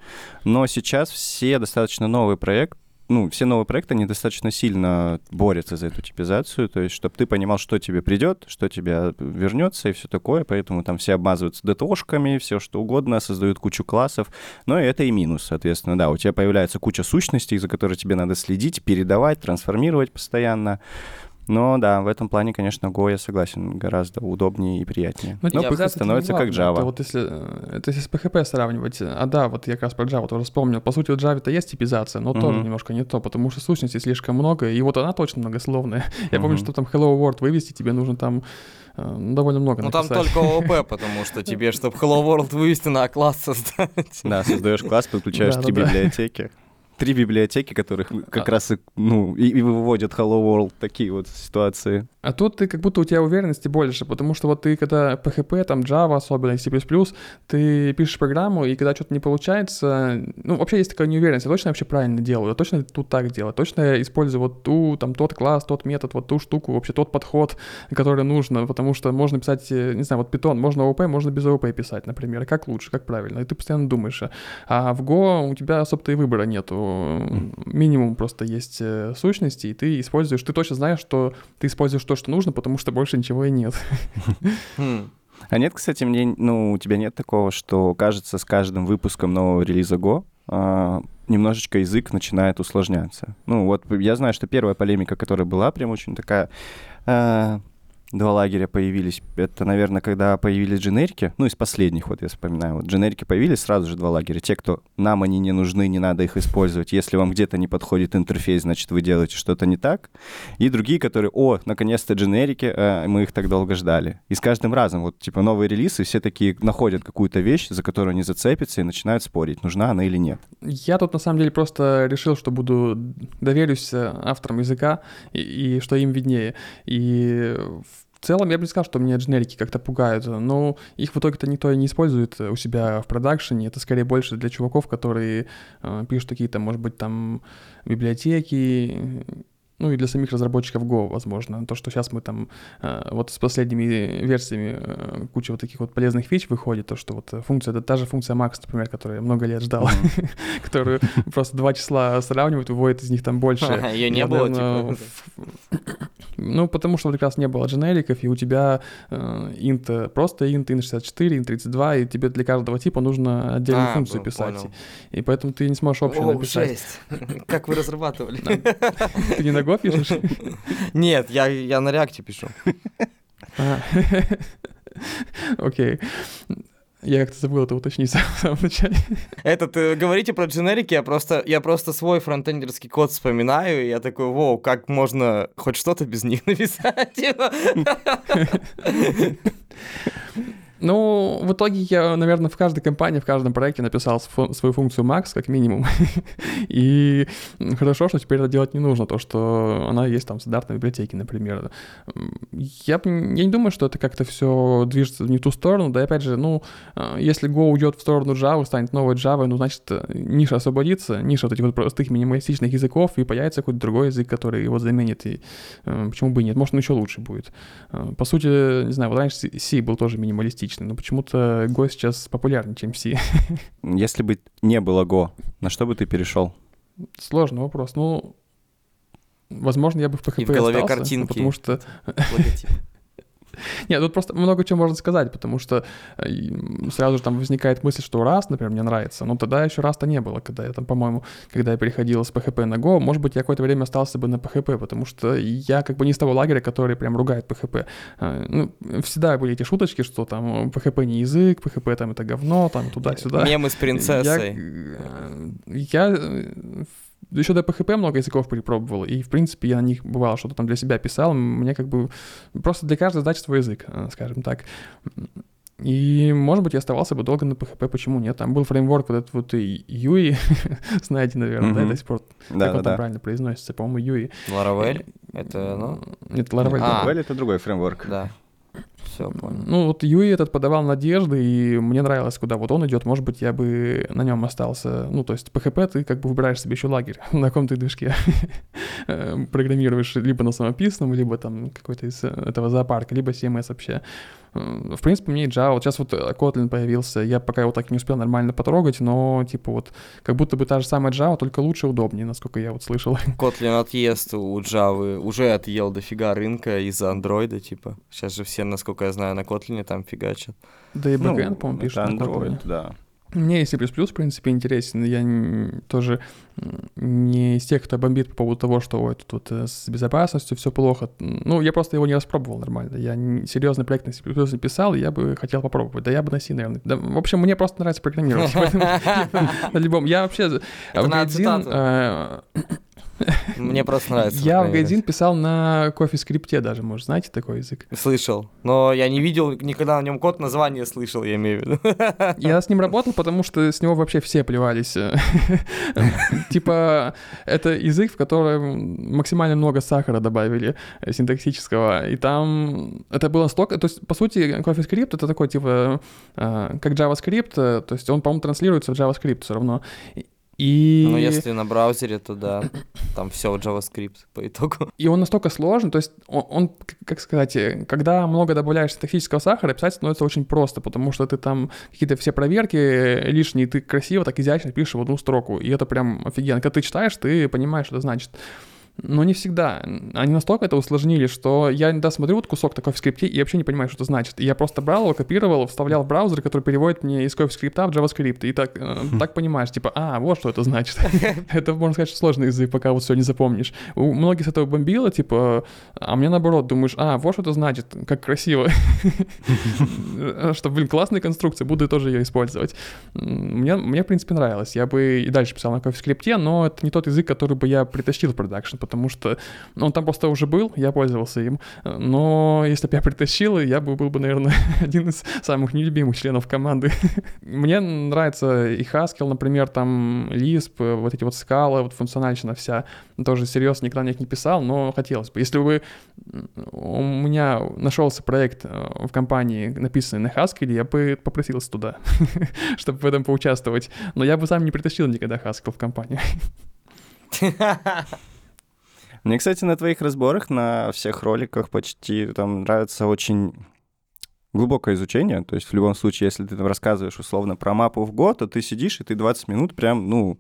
но сейчас все достаточно новые проекты, ну, все новые проекты, они достаточно сильно борются за эту типизацию, то есть, чтобы ты понимал, что тебе придет, что тебе вернется и все такое, поэтому там все обмазываются ДТОшками, все что угодно, создают кучу классов, но это и минус, соответственно, да, у тебя появляется куча сущностей, за которые тебе надо следить, передавать, трансформировать постоянно, но да, в этом плане, конечно, Go, я согласен, гораздо удобнее и приятнее. Ну, Но Python становится как Java. Это вот если, это если с PHP сравнивать, а да, вот я как раз про Java тоже вспомнил. По сути, в Java-то есть типизация, но uh-huh. тоже немножко не то, потому что сущностей слишком много, и вот она точно многословная. <laughs> Я uh-huh. помню, что там Hello World вывести, тебе нужно там э, довольно много Ну там только ООП, <laughs> потому что тебе, чтобы Hello World вывести, на класс создать. Да, создаешь класс, подключаешь <laughs> три библиотеки три библиотеки, которых как а... раз ну, и, и выводят Hello World такие вот ситуации. А тут ты как будто у тебя уверенности больше, потому что вот ты когда PHP, там Java, особенно C++, ты пишешь программу, и когда что-то не получается, ну, вообще есть такая неуверенность, я точно вообще правильно делаю, я точно тут так делаю, точно я использую вот ту, там, тот класс, тот метод, вот ту штуку, вообще тот подход, который нужно, потому что можно писать, э, не знаю, вот Python, можно OOP, можно без OOP писать, например, как лучше, как правильно, и ты постоянно думаешь. А в Go у тебя особо-то и выбора нету, минимум просто есть э, сущности, и ты используешь, ты точно знаешь, что ты используешь то, что нужно, потому что больше ничего и нет. <laughs> Хм. А нет, кстати, мне, ну, у тебя нет такого, что, кажется, с каждым выпуском нового релиза Go а, немножечко язык начинает усложняться. Ну, вот я знаю, что первая полемика, которая была, прям очень такая... А, два лагеря появились. Это, наверное, когда появились дженерики. Ну, из последних, вот я вспоминаю. Вот дженерики появились, сразу же два лагеря. Те, кто нам они не нужны, не надо их использовать. Если вам где-то не подходит интерфейс, значит, вы делаете что-то не так. И другие, которые, о, наконец-то дженерики, э, мы их так долго ждали. И с каждым разом, вот, типа, новые релизы, все такие находят какую-то вещь, за которую они зацепятся и начинают спорить, нужна она или нет. Я тут, на самом деле, просто решил, что буду доверюсь э, авторам языка и, и что им виднее. И в целом я бы не сказал, что меня дженерики как-то пугают, но их в итоге-то никто и не использует у себя в продакшене. Это скорее больше для чуваков, которые э, пишут какие-то, может быть, там библиотеки ну и для самих разработчиков Go, возможно. То, что сейчас мы там э, вот с последними версиями э, куча вот таких вот полезных фич выходит, то, что вот функция, это та же функция Max, например, которую я много лет ждал, <laughs> которую просто два числа сравнивают, выводит из них там больше. Ее не было, типа? Ну, потому что вот как раз не было дженериков, и у тебя int просто int, int 64, int 32, и тебе для каждого типа нужно отдельную а, функцию писать. И поэтому ты не сможешь общую написать. <laughs> Как вы разрабатывали? Ты не на Go пишешь? <laughs> Нет, я, я на реакте пишу. А. <laughs> Окей. Я как-то забыл это уточнить <laughs> в самом начале. Этот, э, говорите про дженерики, я просто, я просто свой фронтендерский код вспоминаю, и я такой, воу, как можно хоть что-то без них <laughs> написать? <laughs> Ну, в итоге я, наверное, в каждой компании, в каждом проекте написал свою функцию Max, как минимум. <laughs> И хорошо, что теперь это делать не нужно, то, что она есть там в стандартной библиотеке, например. Я, я не думаю, что это как-то все движется не в ту сторону. Да, и опять же, ну, а, если Go уйдет в сторону Java, станет новой Java, ну, значит, ниша освободится, ниша вот этих вот простых минималистичных языков, и появится какой-то другой язык, который его заменит. И э, почему бы и нет? Может, он еще лучше будет. Э, по сути, не знаю, вот раньше C был тоже минималистичный, но почему-то Go сейчас популярнее, чем C. <laughs> Если бы не было Go, на что бы ты перешел? Сложный вопрос. Ну, возможно, я бы в PHP И в голове остался, картинки. Потому что... <laughs> Нет, тут просто много чего можно сказать, потому что э, сразу же там возникает мысль, что раз, например, мне нравится, но тогда еще раз-то не было, когда я там, по-моему, когда я переходил с PHP на Go, может быть, я какое-то время остался бы на PHP, потому что я как бы не с того лагеря, который прям ругает PHP. Э, ну, всегда были эти шуточки, что там PHP не язык, PHP там это говно, там туда-сюда. Мемы с принцессой. Я, я еще до PHP много языков перепробовал, и, в принципе, я на них, бывало, что-то там для себя писал, мне как бы просто для каждой задачи свой язык, э, скажем так. И, может быть, я оставался бы долго на PHP, почему нет? Там был фреймворк вот этот вот UI, <laughs> знаете, наверное, mm-hmm. да, до сих пор, да, как да, он там правильно произносится, по-моему, UI. Laravel? Это, ну? Нет, Laravel. А, Laravel — это другой фреймворк. Да. Все, понял. Ну, вот Юи этот подавал надежды, и мне нравилось, куда вот он идет. Может быть, я бы на нем остался. Ну, то есть PHP ты как бы выбираешь себе еще лагерь, <laughs> на каком ты движке <laughs> э, программируешь либо на самописном, либо там какой-то из этого зоопарка, либо CMS вообще. В принципе, мне и Java, вот сейчас вот э, Kotlin появился, я пока его так и не успел нормально потрогать, но типа вот как будто бы та же самая Java, только лучше и удобнее, насколько я вот слышал. <laughs> Kotlin отъест у Java, уже отъел дофига рынка из-за андроида, типа. Сейчас же все, насколько я знаю, на Kotlin там фигачат. Да и backend, ну, по-моему, пишут на Android, да. Мне C++, в принципе, интересен. Я тоже не из тех, кто бомбит по поводу того, что ой, тут, тут э, с безопасностью все плохо. Ну, я просто его не распробовал нормально. Я серьезный проект на C++ написал, и я бы хотел попробовать. Да я бы на C, наверное. Да, в общем, мне просто нравится программировать. <laughs> <laughs> На любом. Я вообще... Мне просто нравится. Я в Гайдин писал на кофе скрипте даже, может, знаете такой язык? Слышал, но я не видел никогда на нем код, название слышал, я имею в виду. <laughs> Я с ним работал, потому что с него вообще все плевались. <laughs> Типа, это язык, в котором максимально много сахара добавили синтаксического, и там это было столько... То есть, по сути, CoffeeScript — это такой, типа, э, как JavaScript, то есть он, по-моему, транслируется в JavaScript все равно. И... Ну, если на браузере, то да, там все JavaScript по итогу. И он настолько сложен, то есть он, он, как сказать, когда много добавляешь синтаксического сахара, писать становится очень просто, потому что ты там какие-то все проверки лишние, ты красиво, так изящно пишешь в одну строку, и это прям офигенно. Когда ты читаешь, ты понимаешь, что это значит. Но не всегда. Они настолько это усложнили, что я иногда смотрю вот кусок такой в скрипте и вообще не понимаю, что это значит. И я просто брал его, копировал, вставлял в браузер, который переводит мне из скрипта в JavaScript. И так, э, так понимаешь, типа, а, вот что это значит. <laughs> это, можно сказать, сложный язык, пока вот все не запомнишь. У многих с этого бомбило, типа, а мне наоборот, думаешь, а, вот что это значит, как красиво. <laughs> что, блин, классная конструкция, буду тоже ее использовать. Мне, мне, в принципе, нравилось. Я бы и дальше писал на скрипте, но это не тот язык, который бы я притащил в продакшн, потому что ну, он там просто уже был, я пользовался им. Но если бы я притащил, я бы был бы, наверное, <laughs> один из самых нелюбимых членов команды. <laughs> Мне нравится и Haskell, например, там Lisp, вот эти вот скалы, вот функциональщина вся. Тоже серьезно никогда на них не писал, но хотелось бы. Если бы у меня нашелся проект э, в компании, написанный на Haskell, я бы попросился туда, <laughs> чтобы в этом поучаствовать. Но я бы сам не притащил никогда Haskell в компанию. Мне, кстати, на твоих разборах, на всех роликах почти там нравится очень глубокое изучение. То есть в любом случае, если ты там рассказываешь условно про мапу в год, то ты сидишь и ты 20 минут прям, ну,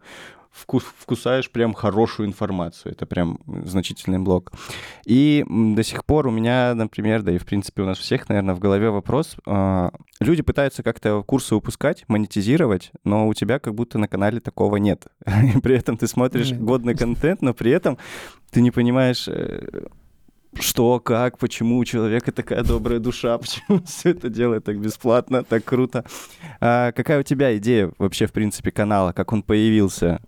вкус, вкусаешь прям хорошую информацию. Это прям значительный блок. И до сих пор у меня, например, да и в принципе у нас всех, наверное, в голове вопрос. Э, люди пытаются как-то курсы выпускать, монетизировать, но у тебя как будто на канале такого нет. <laughs> при этом ты смотришь годный контент, но при этом ты не понимаешь э, что, как, почему у человека такая добрая душа, <laughs> почему все это делает так бесплатно, так круто. А какая у тебя идея вообще, в принципе, канала, как он появился?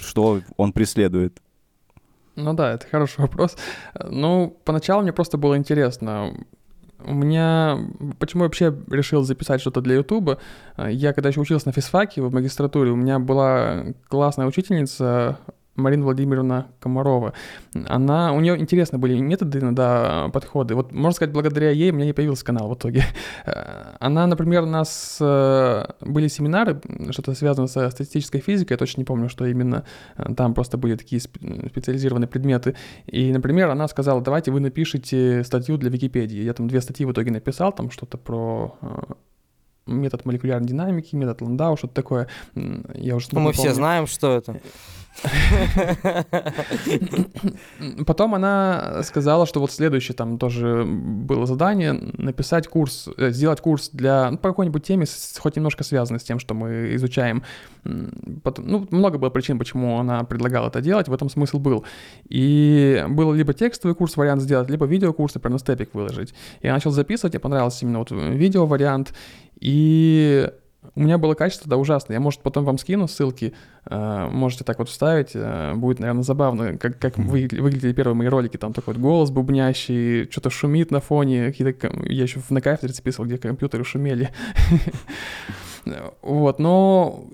Что он преследует? Ну да, это хороший вопрос. Ну, поначалу мне просто было интересно. У меня... Почему я вообще решил записать что-то для Ютуба? Я когда еще учился на физфаке в магистратуре, у меня была классная учительница Марина Владимировна Комарова. Она, у нее интересно были методы, иногда подходы. Вот, можно сказать, благодаря ей у меня не появился канал в итоге. Она, например, у нас э, были семинары, что-то связано со статистической физикой, я точно не помню, что именно. Там просто были такие специализированные предметы. И, например, она сказала, давайте вы напишите статью для Википедии. Я там две статьи в итоге написал, там что-то про э, метод молекулярной динамики, метод Ландау, что-то такое. Я уже ну, Мы помню. все знаем, что это. Потом она сказала, что вот следующее там тоже было задание написать курс, э, сделать курс для ну, по какой-нибудь теме, хоть немножко связанной с тем, что мы изучаем. Потом, ну, много было причин, почему она предлагала это делать, в этом смысл был. И был либо текстовый курс вариант сделать, либо видеокурсы про степик выложить. Я начал записывать, мне понравился именно вот видео вариант. И у меня было качество, да, ужасное. Я, может, потом вам скину ссылки, э, можете так вот вставить. Э, будет, наверное, забавно, как, как вы, выглядели первые мои ролики. Там такой вот голос бубнящий, что-то шумит на фоне. Какие-то... Я еще на кафедре записывал, где компьютеры шумели. <laughs> Вот, но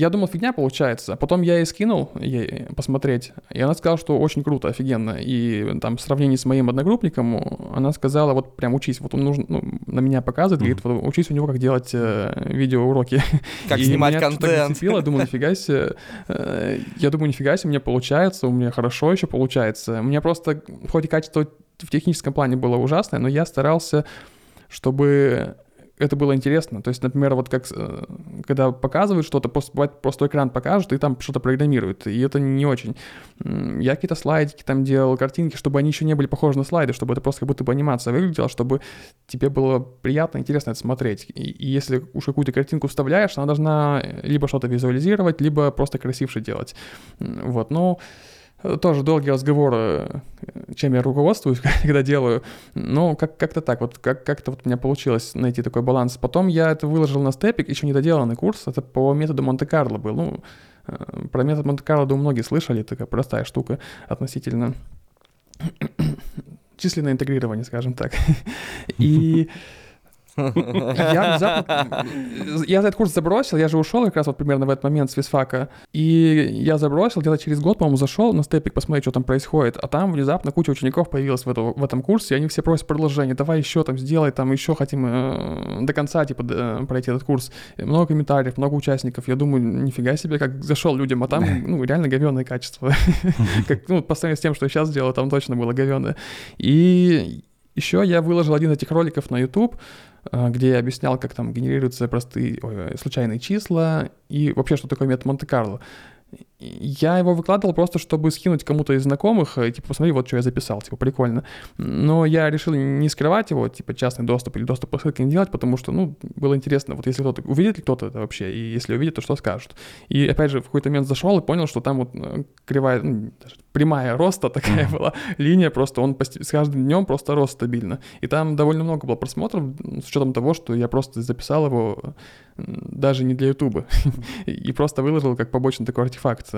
я думал, фигня получается. Потом я ей скинул ей посмотреть, и она сказала, что очень круто, офигенно. И там в сравнении с моим одногруппником, она сказала, вот прям учись, вот он нужно, ну, на меня показывает, mm-hmm. говорит, вот учись у него, как делать э, видеоуроки. <laughs> Как и снимать меня контент. Я думаю, нифига себе. Э, я думаю, нифига себе, мне получается, у меня хорошо еще получается. У меня просто, хоть и качество в техническом плане было ужасное, но я старался чтобы это было интересно. То есть, например, вот как э, когда показывают что-то, просто, бывает, просто экран покажут, и там что-то программируют, и это не очень. Я какие-то слайдики там делал, картинки, чтобы они еще не были похожи на слайды, чтобы это просто как будто бы анимация выглядела, чтобы тебе было приятно, интересно это смотреть. И, если уж какую-то картинку вставляешь, она должна либо что-то визуализировать, либо просто красивше делать. Вот, ну... Но тоже долгий разговор, э, чем я руководствуюсь, <laughs> когда делаю. Но как- как-то так, вот как- как-то вот у меня получилось найти такой баланс. Потом я это выложил на степик, еще недоделанный курс, это по методу Монте-Карло был. Ну, э, про метод Монте-Карло, думаю, многие слышали, такая простая штука относительно <clears throat> численное интегрирование, скажем так. <laughs> И <laughs> я внезапно... Я этот курс забросил, я же ушел как раз вот примерно в этот момент с физфака. И я забросил, где-то через год, по-моему, зашел на степик посмотреть, что там происходит. А там внезапно куча учеников появилась в, эту, в этом курсе, и они все просят продолжение. Давай еще там сделай, там еще хотим э, до конца, типа, э, пройти этот курс. Много комментариев, много участников. Я думаю, нифига себе, как зашел людям, а там, ну, реально говенное качество. <laughs> <laughs> как, ну, по сравнению с тем, что я сейчас делаю, там точно было говенное. И еще я выложил один из этих роликов на YouTube, где я объяснял, как там генерируются простые, ой, случайные числа и вообще, что такое метод Монте-Карло. Я его выкладывал просто, чтобы скинуть кому-то из знакомых, и, типа, посмотри, вот что я записал, типа, прикольно. Но я решил не скрывать его, типа, частный доступ или доступ по ссылке не делать, потому что, ну, было интересно, вот если кто-то, увидит ли кто-то это вообще, и если увидит, то что скажут. И, опять же, в какой-то момент зашел и понял, что там вот э, кривая, ну, прямая роста <laughs> такая mm-hmm. была, линия просто, он с каждым днем просто рос стабильно. И там довольно много было просмотров, с учетом того, что я просто записал его даже не для Ютуба, <laughs> и просто выложил как побочный такой артефакт.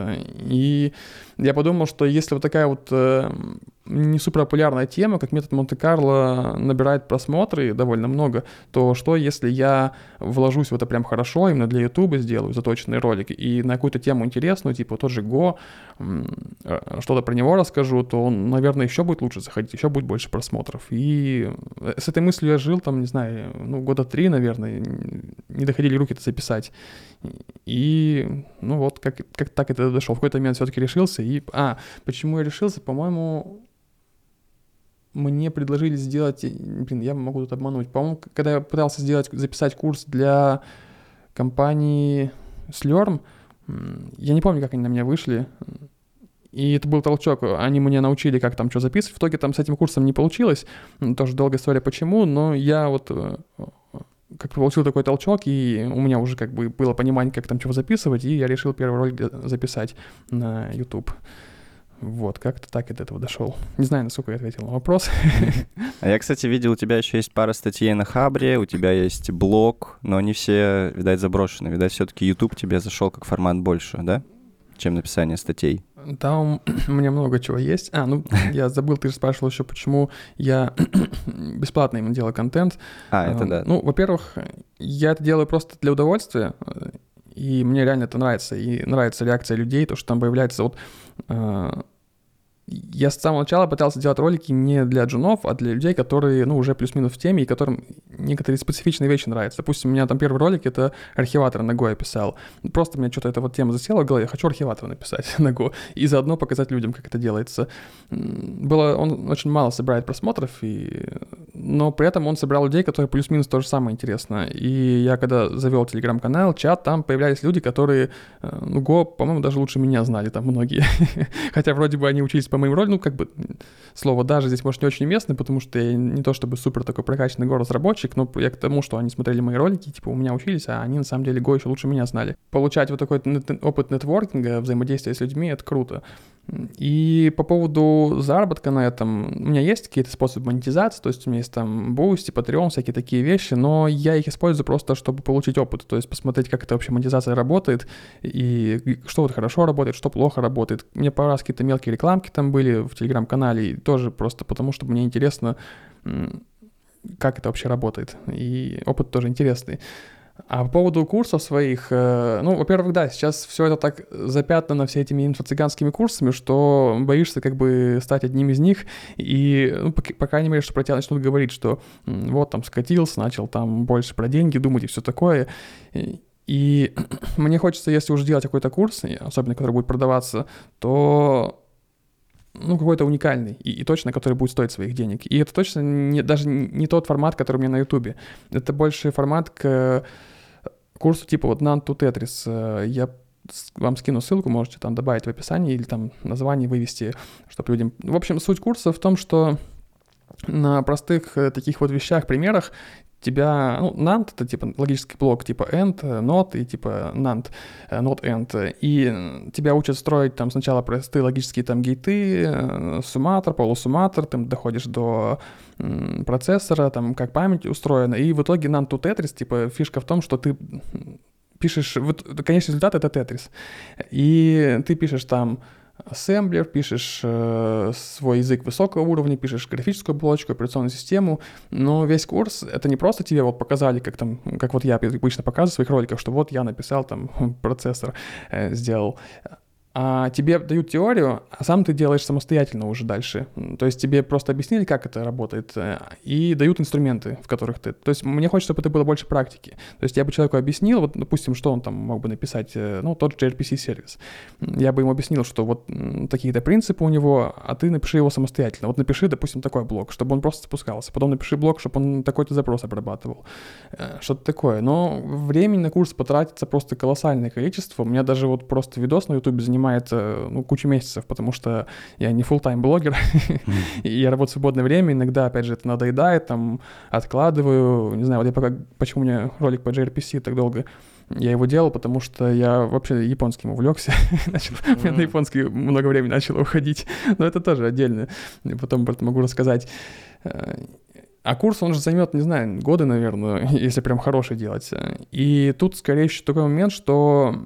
И я подумал, что если вот такая вот э, не супер популярная тема, как метод Монте-Карло набирает просмотры довольно много, то что если я вложусь в это прям хорошо, именно для Ютуба сделаю заточенный ролик, и на какую-то тему интересную, типа тот же Го, э, что-то про него расскажу, то он, наверное, еще будет лучше заходить, еще будет больше просмотров. И с этой мыслью я жил там, не знаю, ну, года три, наверное, не доходили руки это записать. И, ну вот, как, как так это дошел. В какой-то момент все-таки решился. И, а, почему я решился? По-моему, мне предложили сделать, блин, я могу тут обмануть. По-моему, когда я пытался сделать, записать курс для компании Slurm, я не помню, как они на меня вышли. И это был толчок. Они меня научили, как там что записывать. В итоге там с этим курсом не получилось. Тоже долгая история, почему. Но я вот э, как получил такой толчок, и у меня уже как бы было понимание, как там чего записывать, и я решил первый ролик записать на YouTube. Вот, как-то так до этого дошел. Не знаю, насколько я ответил на вопрос. <laughs> А я, кстати, видел, у тебя еще есть пара статей на Хабре, у тебя есть блог, но они все, видать, заброшены. Видать, все-таки YouTube тебе зашел как формат больше, да? Чем написание статей. Там <clears throat> у меня много чего есть. А, ну, <laughs> я забыл, ты же спрашивал еще, почему я <clears throat> бесплатно им делаю контент. А, это да. Ну, во-первых, я это делаю просто для удовольствия, и мне реально это нравится. И нравится реакция людей, то, что там появляется вот а, я с самого начала пытался делать ролики не для джунов, а для людей, которые, ну, уже плюс-минус в теме, и которым некоторые специфичные вещи нравятся. Допустим, у меня там первый ролик — это архиватор на Go я писал. Просто мне что-то эта вот тема засела в голове, я хочу архиватор написать <laughs> на Go, и заодно показать людям, как это делается. Было, он очень мало собирает просмотров, и... но при этом он собрал людей, которые плюс-минус то же самое интересно. И я когда завел телеграм-канал, чат, там появлялись люди, которые, э, ну, Go, по-моему, даже лучше меня знали там многие. <laughs> Хотя вроде бы они учились по моим роликам, ну, как бы, слово «даже» здесь, может, не очень уместно, потому что я не то чтобы супер такой прокачанный го-разработчик, но я к тому, что они смотрели мои ролики, типа, у меня учились, а они, на самом деле, Go еще лучше меня знали. Получать вот такой опыт нетворкинга, взаимодействия с людьми — это круто. И по поводу заработка на этом, у меня есть какие-то способы монетизации, то есть у меня есть там Boosty, Patreon, всякие такие вещи, но я их использую просто, чтобы получить опыт, то есть посмотреть, как это вообще монетизация работает, и что вот хорошо работает, что плохо работает. Мне пару раз какие-то мелкие рекламки там были в Телеграм-канале, тоже просто потому, что мне интересно, как это вообще работает, и опыт тоже интересный. А по поводу курсов своих, э, ну, во-первых, да, сейчас все это так запятнано все этими инфо-цыганскими курсами, что боишься как бы стать одним из них, и, ну, по, по крайней мере, что про тебя начнут говорить, что вот там скатился, начал там больше про деньги думать и все такое. И <clears throat> мне хочется, если уже делать какой-то курс, особенно который будет продаваться, то ну, какой-то уникальный и, и точно, который будет стоить своих денег. И это точно не, даже не тот формат, который у меня на Ютубе. Это больше формат к курсу типа вот None to Tetris. Я вам скину ссылку, можете там добавить в описании или там название вывести, чтобы людям... В общем, суть курса в том, что на простых э, таких вот вещах, примерах тебя, ну, NAND это типа логический блок типа AND, NOT и типа NAND, э, NOT AND, и тебя учат строить там сначала простые логические там гейты, э, сумматор, полусумматор, ты доходишь до процессора, там как память устроена, и в итоге NAND to Tetris, типа фишка в том, что ты пишешь, вот, конечный результат это Tetris, и ты пишешь там ассемблер, пишешь э, свой язык высокого уровня, пишешь графическую оболочку, операционную систему, но весь курс — это не просто тебе вот показали, как там, как вот я обычно показываю в своих роликах, что вот я написал там <laughs> процессор, э, сделал, а тебе дают теорию, а сам ты делаешь самостоятельно уже дальше. То есть тебе просто объяснили, как это работает, э, и дают инструменты, в которых ты... То есть мне хочется, чтобы это было больше практики. То есть я бы человеку объяснил, вот, допустим, что он там мог бы написать, э, ну, тот же gRPC-сервис. Я бы ему объяснил, что вот такие-то принципы у него, а ты напиши его самостоятельно. Вот напиши, допустим, такой блок, чтобы он просто спускался. Потом напиши блок, чтобы он такой-то запрос обрабатывал. Э, что-то такое. Но времени на курс потратится просто колоссальное количество. У меня даже вот просто видос на YouTube занимает занимает э, ну, кучу месяцев, потому что я не full тайм блогер, <laughs> и я работаю в свободное время, иногда, опять же, это надоедает, там, откладываю, не знаю, вот я пока, почему у меня ролик по JRPC так долго я его делал, потому что я вообще японским увлекся. <laughs> начал, mm-hmm. У меня на японский много времени начало уходить. Но это тоже отдельно. Я потом про это могу рассказать. Э, а курс, он же займет, не знаю, годы, наверное, <laughs> если прям хороший делать. И тут скорее еще такой момент, что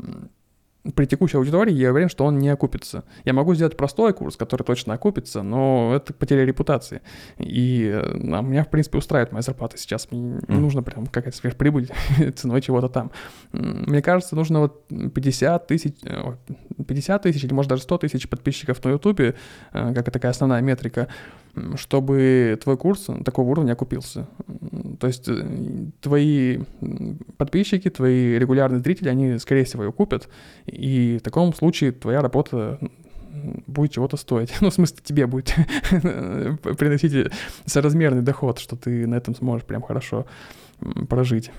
при текущей аудитории я уверен, что он не окупится. Я могу сделать простой курс, который точно окупится, но это потеря репутации. И а меня, в принципе, устраивает моя зарплата сейчас. Мне не нужно прям какая-то сверхприбыль <laughs> ценой чего-то там. Мне кажется, нужно вот 50 тысяч, 50 тысяч или, может, даже 100 тысяч подписчиков на Ютубе, как такая основная метрика, чтобы твой курс такого уровня окупился. То есть э, твои подписчики, твои регулярные зрители, они, скорее всего, его купят, и в таком случае твоя работа будет чего-то стоить. <laughs> Ну, в смысле, тебе будет <laughs> приносить соразмерный доход, что ты на этом сможешь прям хорошо прожить.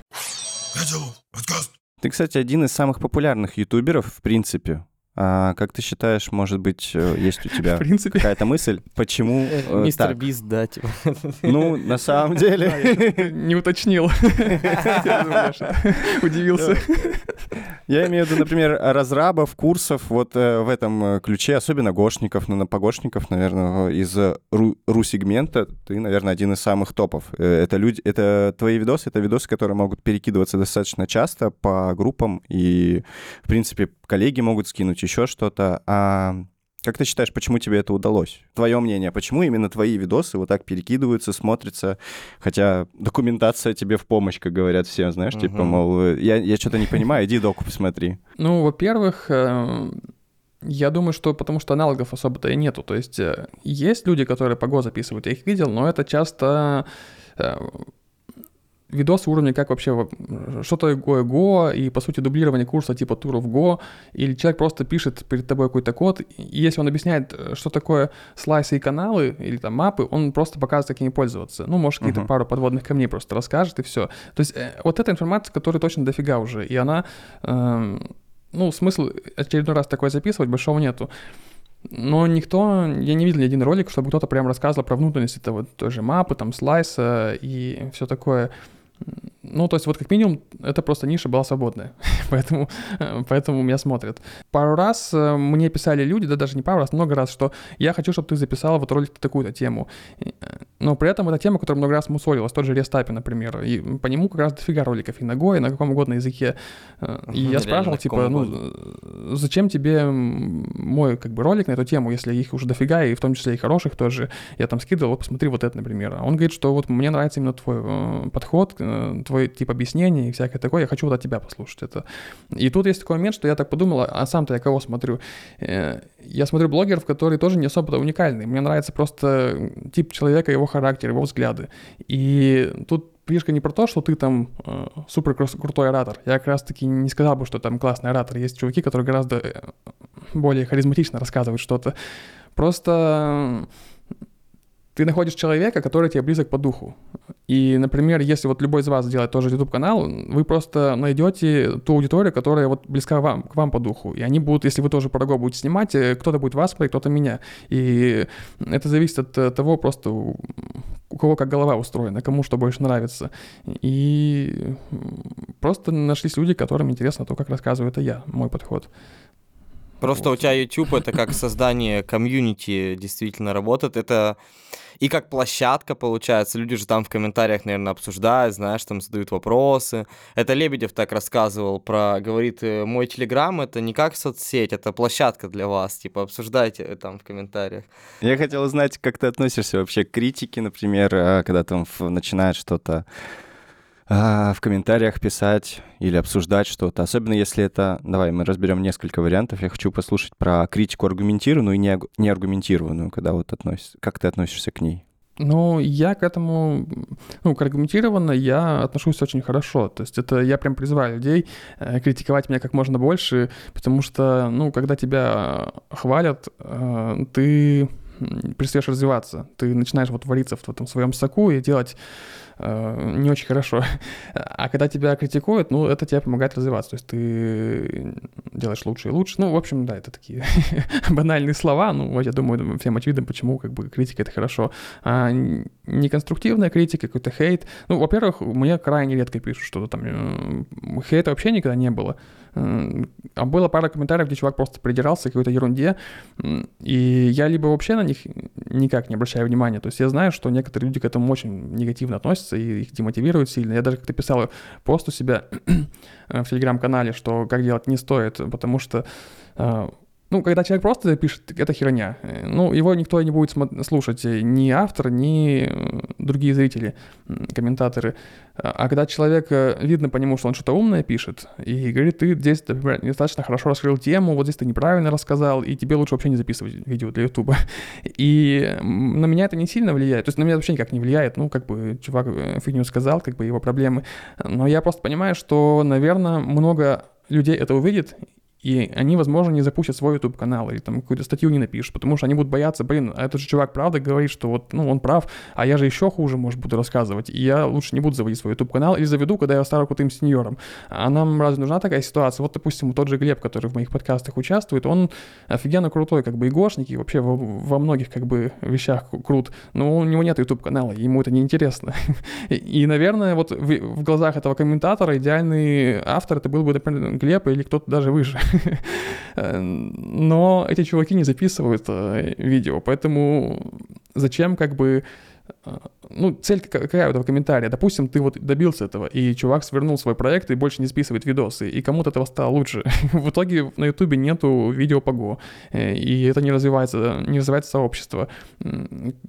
Ты, кстати, один из самых популярных ютуберов, в принципе. А как ты считаешь, может быть, э, есть у <laughs> тебя какая-то мысль, почему <laughs> э, Мистер Бист, да, типа. Ну, на <laughs> самом деле... Не уточнил. Удивился. Я имею в виду, например, разрабов, курсов вот э, в этом ключе, особенно гошников, ну, на погошников, наверное, из ру-сегмента ты, наверное, один из самых топов. Это люди, это твои видосы, это видосы, которые могут перекидываться достаточно часто по группам, и, в принципе, коллеги могут скинуть еще что-то. А как ты считаешь, почему тебе это удалось? Твое мнение, почему именно твои видосы вот так перекидываются, смотрятся, хотя документация тебе в помощь, как говорят все, знаешь, uh-huh. типа, мол, я, я что-то не понимаю, иди доку посмотри. Ну, во-первых, э, я думаю, что потому что аналогов особо-то и нету. То есть э, есть люди, которые по ГО записывают, я их видел, но это часто э, видосы уровня, как вообще, что такое Go, и, по сути, дублирование курса типа туров Go, или человек просто пишет перед тобой какой-то код, и если он объясняет, что такое слайсы и каналы, или там мапы, он просто показывает, как ими пользоваться. Ну, может, какие-то uh-huh. пару подводных камней просто расскажет, и все. То есть э, вот эта информация, которая точно дофига уже, и она... Э, ну, смысл очередной раз такое записывать большого нету. Но никто, я не видел ни один ролик, чтобы кто-то прям рассказывал про внутренность этого той же мапы, там, слайса и все такое. Hmm. Ну, то есть вот как минимум это просто ниша была свободная, <laughs> поэтому, поэтому меня смотрят. Пару раз э, мне писали люди, да даже не пару раз, много раз, что я хочу, чтобы ты записал вот ролик такую-то тему. Э, но при этом это тема, которая много раз мусолилась, тот же Рестапи, например, и по нему как раз дофига роликов и на Go, и на каком угодно языке. Э, и я спрашивал, типа, ну, зачем тебе мой как бы ролик на эту тему, если их уже дофига, и в том числе и хороших тоже, я там скидывал, вот посмотри вот это, например. А он говорит, что вот мне нравится именно твой подход, твой твой тип объяснений и всякое такое, я хочу вот от тебя послушать это. И тут есть такой момент, что я так подумал, а сам-то я кого смотрю? Э, я смотрю блогеров, которые тоже не особо уникальные. Мне нравится просто тип человека, его характер, его взгляды. И тут фишка не про то, что ты там э, супер крутой оратор. Я как раз таки не сказал бы, что там классный оратор. Есть чуваки, которые гораздо э, более харизматично рассказывают что-то. Просто ты находишь человека, который тебе близок по духу. И, например, если вот любой из вас сделает тоже YouTube-канал, вы просто найдете ту аудиторию, которая вот близка вам, к вам по духу. И они будут, если вы тоже про будете снимать, э, кто-то будет вас смотреть, кто-то меня. И это зависит от э, того просто, у кого как голова устроена, кому что больше нравится. И просто нашлись люди, которым интересно то, как рассказываю это я, мой подход. Просто вот. у тебя YouTube это как создание комьюнити действительно работает. Это и как площадка получается. Люди же там в комментариях, наверное, обсуждают, знаешь, там задают вопросы. Это Лебедев так рассказывал про, говорит, «Э, мой Телеграм это не как соцсеть, это площадка для вас. Типа обсуждайте там в комментариях. Я хотел узнать, как ты относишься вообще к критике, например, а, когда там начинает что-то а, в комментариях писать или обсуждать что-то. Особенно если это... Давай, мы разберем несколько вариантов. Я хочу послушать про критику аргументированную и не, аргументированную, когда вот относишься... Как ты относишься к ней? Ну, я к этому, ну, к аргументированно я отношусь очень хорошо. То есть это я прям призываю людей э, критиковать меня как можно больше, потому что, ну, когда тебя хвалят, э, ты перестаешь развиваться. Ты начинаешь вот вариться в этом своем соку и делать э, не очень хорошо. А когда тебя критикуют, ну, это тебе помогает развиваться. То есть ты делаешь лучше и лучше. Ну, в общем, да, это такие <laughs> банальные слова. Ну, я думаю, всем очевидно, почему как бы критика — это хорошо. А неконструктивная критика, какой-то хейт. Ну, во-первых, мне крайне редко пишут что-то там. Э, хейта вообще никогда не было. А было пара комментариев, где чувак просто придирался к какой-то ерунде, и я либо вообще на них никак не обращаю внимания, то есть я знаю, что некоторые люди к этому очень негативно относятся и их демотивируют сильно. Я даже как-то писал пост у себя <clears throat> в телеграм-канале, что как делать не стоит, потому что а, ну, когда человек просто пишет, это херня. Э, ну, его никто не будет слушать, э, ни автор, ни э, другие зрители, комментаторы. А, а когда человек, видно по нему, что он что-то умное пишет, и говорит, ты здесь, например, недостаточно хорошо раскрыл тему, вот здесь ты неправильно рассказал, и тебе лучше вообще не записывать видео для Ютуба. <laughs> И на меня это не сильно влияет, то есть на меня вообще никак не влияет, ну, как бы чувак фигню сказал, как бы его проблемы. Но я просто понимаю, что, наверное, много людей это увидит, и они, возможно, не запустят свой YouTube-канал или там какую-то статью не напишут, потому что они будут бояться, блин, а этот же чувак правда говорит, что вот, ну, он прав, а я же еще хуже, может, буду рассказывать, и я лучше не буду заводить свой YouTube-канал или заведу, когда я стану крутым сеньором. А нам разве нужна такая ситуация? Вот, допустим, тот же Глеб, который в моих подкастах участвует, он офигенно крутой, как бы, игошник, и вообще во, во многих, как бы, вещах крут, но у него нет YouTube-канала, ему это неинтересно. И, наверное, вот в, в глазах этого комментатора идеальный автор это был бы, например, Глеб или кто-то даже выше. <laughs> Но эти чуваки не записывают э, видео, поэтому зачем как бы э, ну, цель какая у этого комментария? Допустим, ты вот добился этого, и чувак свернул свой проект и больше не списывает видосы, и кому-то этого стало лучше. <laughs> в итоге на ютубе нету видео по э, и это не развивается, не развивается сообщество.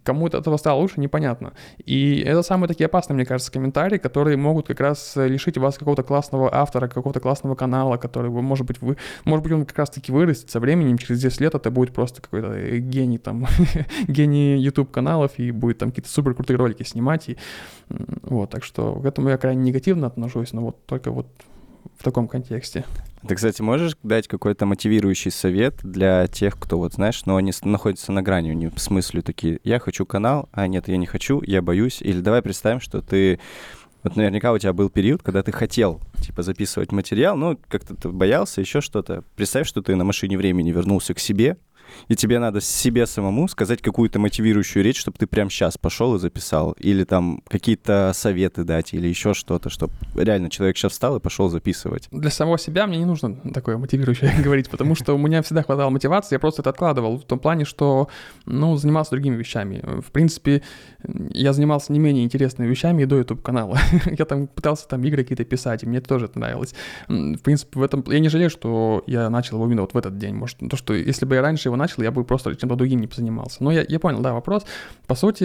Кому-то этого стало лучше, непонятно. И это самые такие опасные, мне кажется, комментарии, которые могут как раз лишить вас какого-то классного автора, какого-то классного канала, который, может быть, вы, может быть, он как раз-таки вырастет со временем, через 10 лет это будет просто какой-то гений там, <laughs> гений YouTube каналов, и будет там какие-то супер крутые ролики снимать. И, вот, так что к этому я крайне негативно отношусь, но вот только вот в таком контексте. Ты, кстати, можешь дать какой-то мотивирующий совет для тех, кто, вот, знаешь, но они находятся на грани, у них в смысле такие, я хочу канал, а нет, я не хочу, я боюсь. Или давай представим, что ты вот наверняка у тебя был период, когда ты хотел, типа, записывать материал, ну, как-то ты боялся, еще что-то. Представь, что ты на машине времени вернулся к себе, и тебе надо себе самому сказать какую-то мотивирующую речь, чтобы ты прямо сейчас пошел и записал, или там какие-то советы дать, или еще что-то, чтобы реально человек сейчас встал и пошел записывать. Для самого себя мне не нужно такое мотивирующее <laughs> говорить, потому что у меня всегда хватало мотивации, я просто это откладывал в том плане, что, ну, занимался другими вещами. В принципе, я занимался не менее интересными вещами и до YouTube-канала. я там пытался там игры какие-то писать, и мне это тоже нравилось. В принципе, в этом... Я не жалею, что я начал его именно вот в этот день. Может, то, что если бы я раньше его начал, я бы просто чем-то другим не занимался. Но я, я понял, да, вопрос. По сути,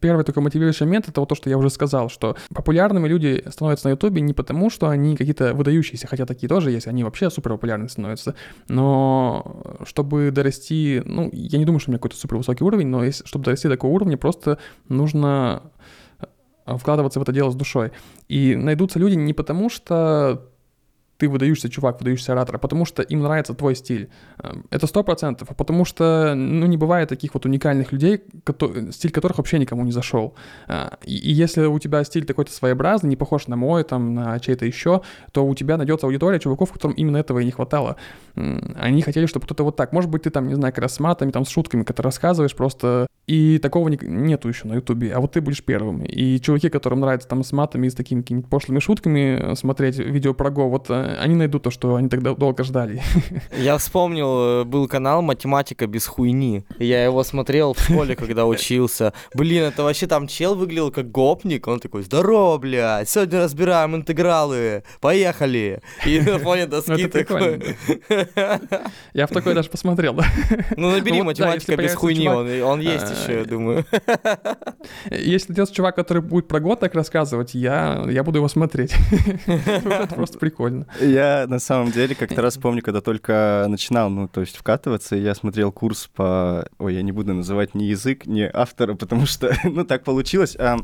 первый такой мотивирующий момент — это вот то, что я уже сказал, что популярными люди становятся на Ютубе не потому, что они какие-то выдающиеся, хотя такие тоже есть, они вообще супер популярны становятся, но чтобы дорасти, ну, я не думаю, что у меня какой-то супер высокий уровень, но если, чтобы дорасти до такого уровня, просто нужно вкладываться в это дело с душой. И найдутся люди не потому, что ты выдающийся чувак, выдающийся оратор, потому что им нравится твой стиль. Эм, это сто процентов, а потому что, ну, не бывает таких вот уникальных людей, которые, стиль которых вообще никому не зашел. А, и, и если у тебя стиль такой-то своеобразный, не похож на мой, там, на чей-то еще, то у тебя найдется аудитория чуваков, которым именно этого и не хватало. Они хотели, чтобы кто-то вот так. Может быть, ты там, не знаю, как раз с матами, там, с шутками, когда рассказываешь, просто... И такого не, нету еще на Ютубе, а вот ты будешь первым. И чуваки, которым нравится там с матами и с такими какими-то пошлыми шутками смотреть видео про Го, вот э, они найдут то, что они тогда долго ждали. <laughs> Я вспомнил, э, был канал «Математика без хуйни». Я его смотрел в школе, когда учился. Блин, это вообще там чел выглядел как гопник. Он такой, здорово, блядь, сегодня разбираем интегралы, поехали. И <laughs> на фоне ну, доски такой... <laughs> Я в такой даже посмотрел, да. Ну, набери «Математика без хуйни», он есть а, еще, я думаю. Если найдется чувак, который будет про год так рассказывать, я буду его смотреть. Это просто прикольно. Я на самом деле как-то раз помню, когда только начинал, ну, то есть вкатываться, я смотрел курс по... Ой, я не буду называть ни язык, ни автора, потому что, <laughs> ну, так получилось. А,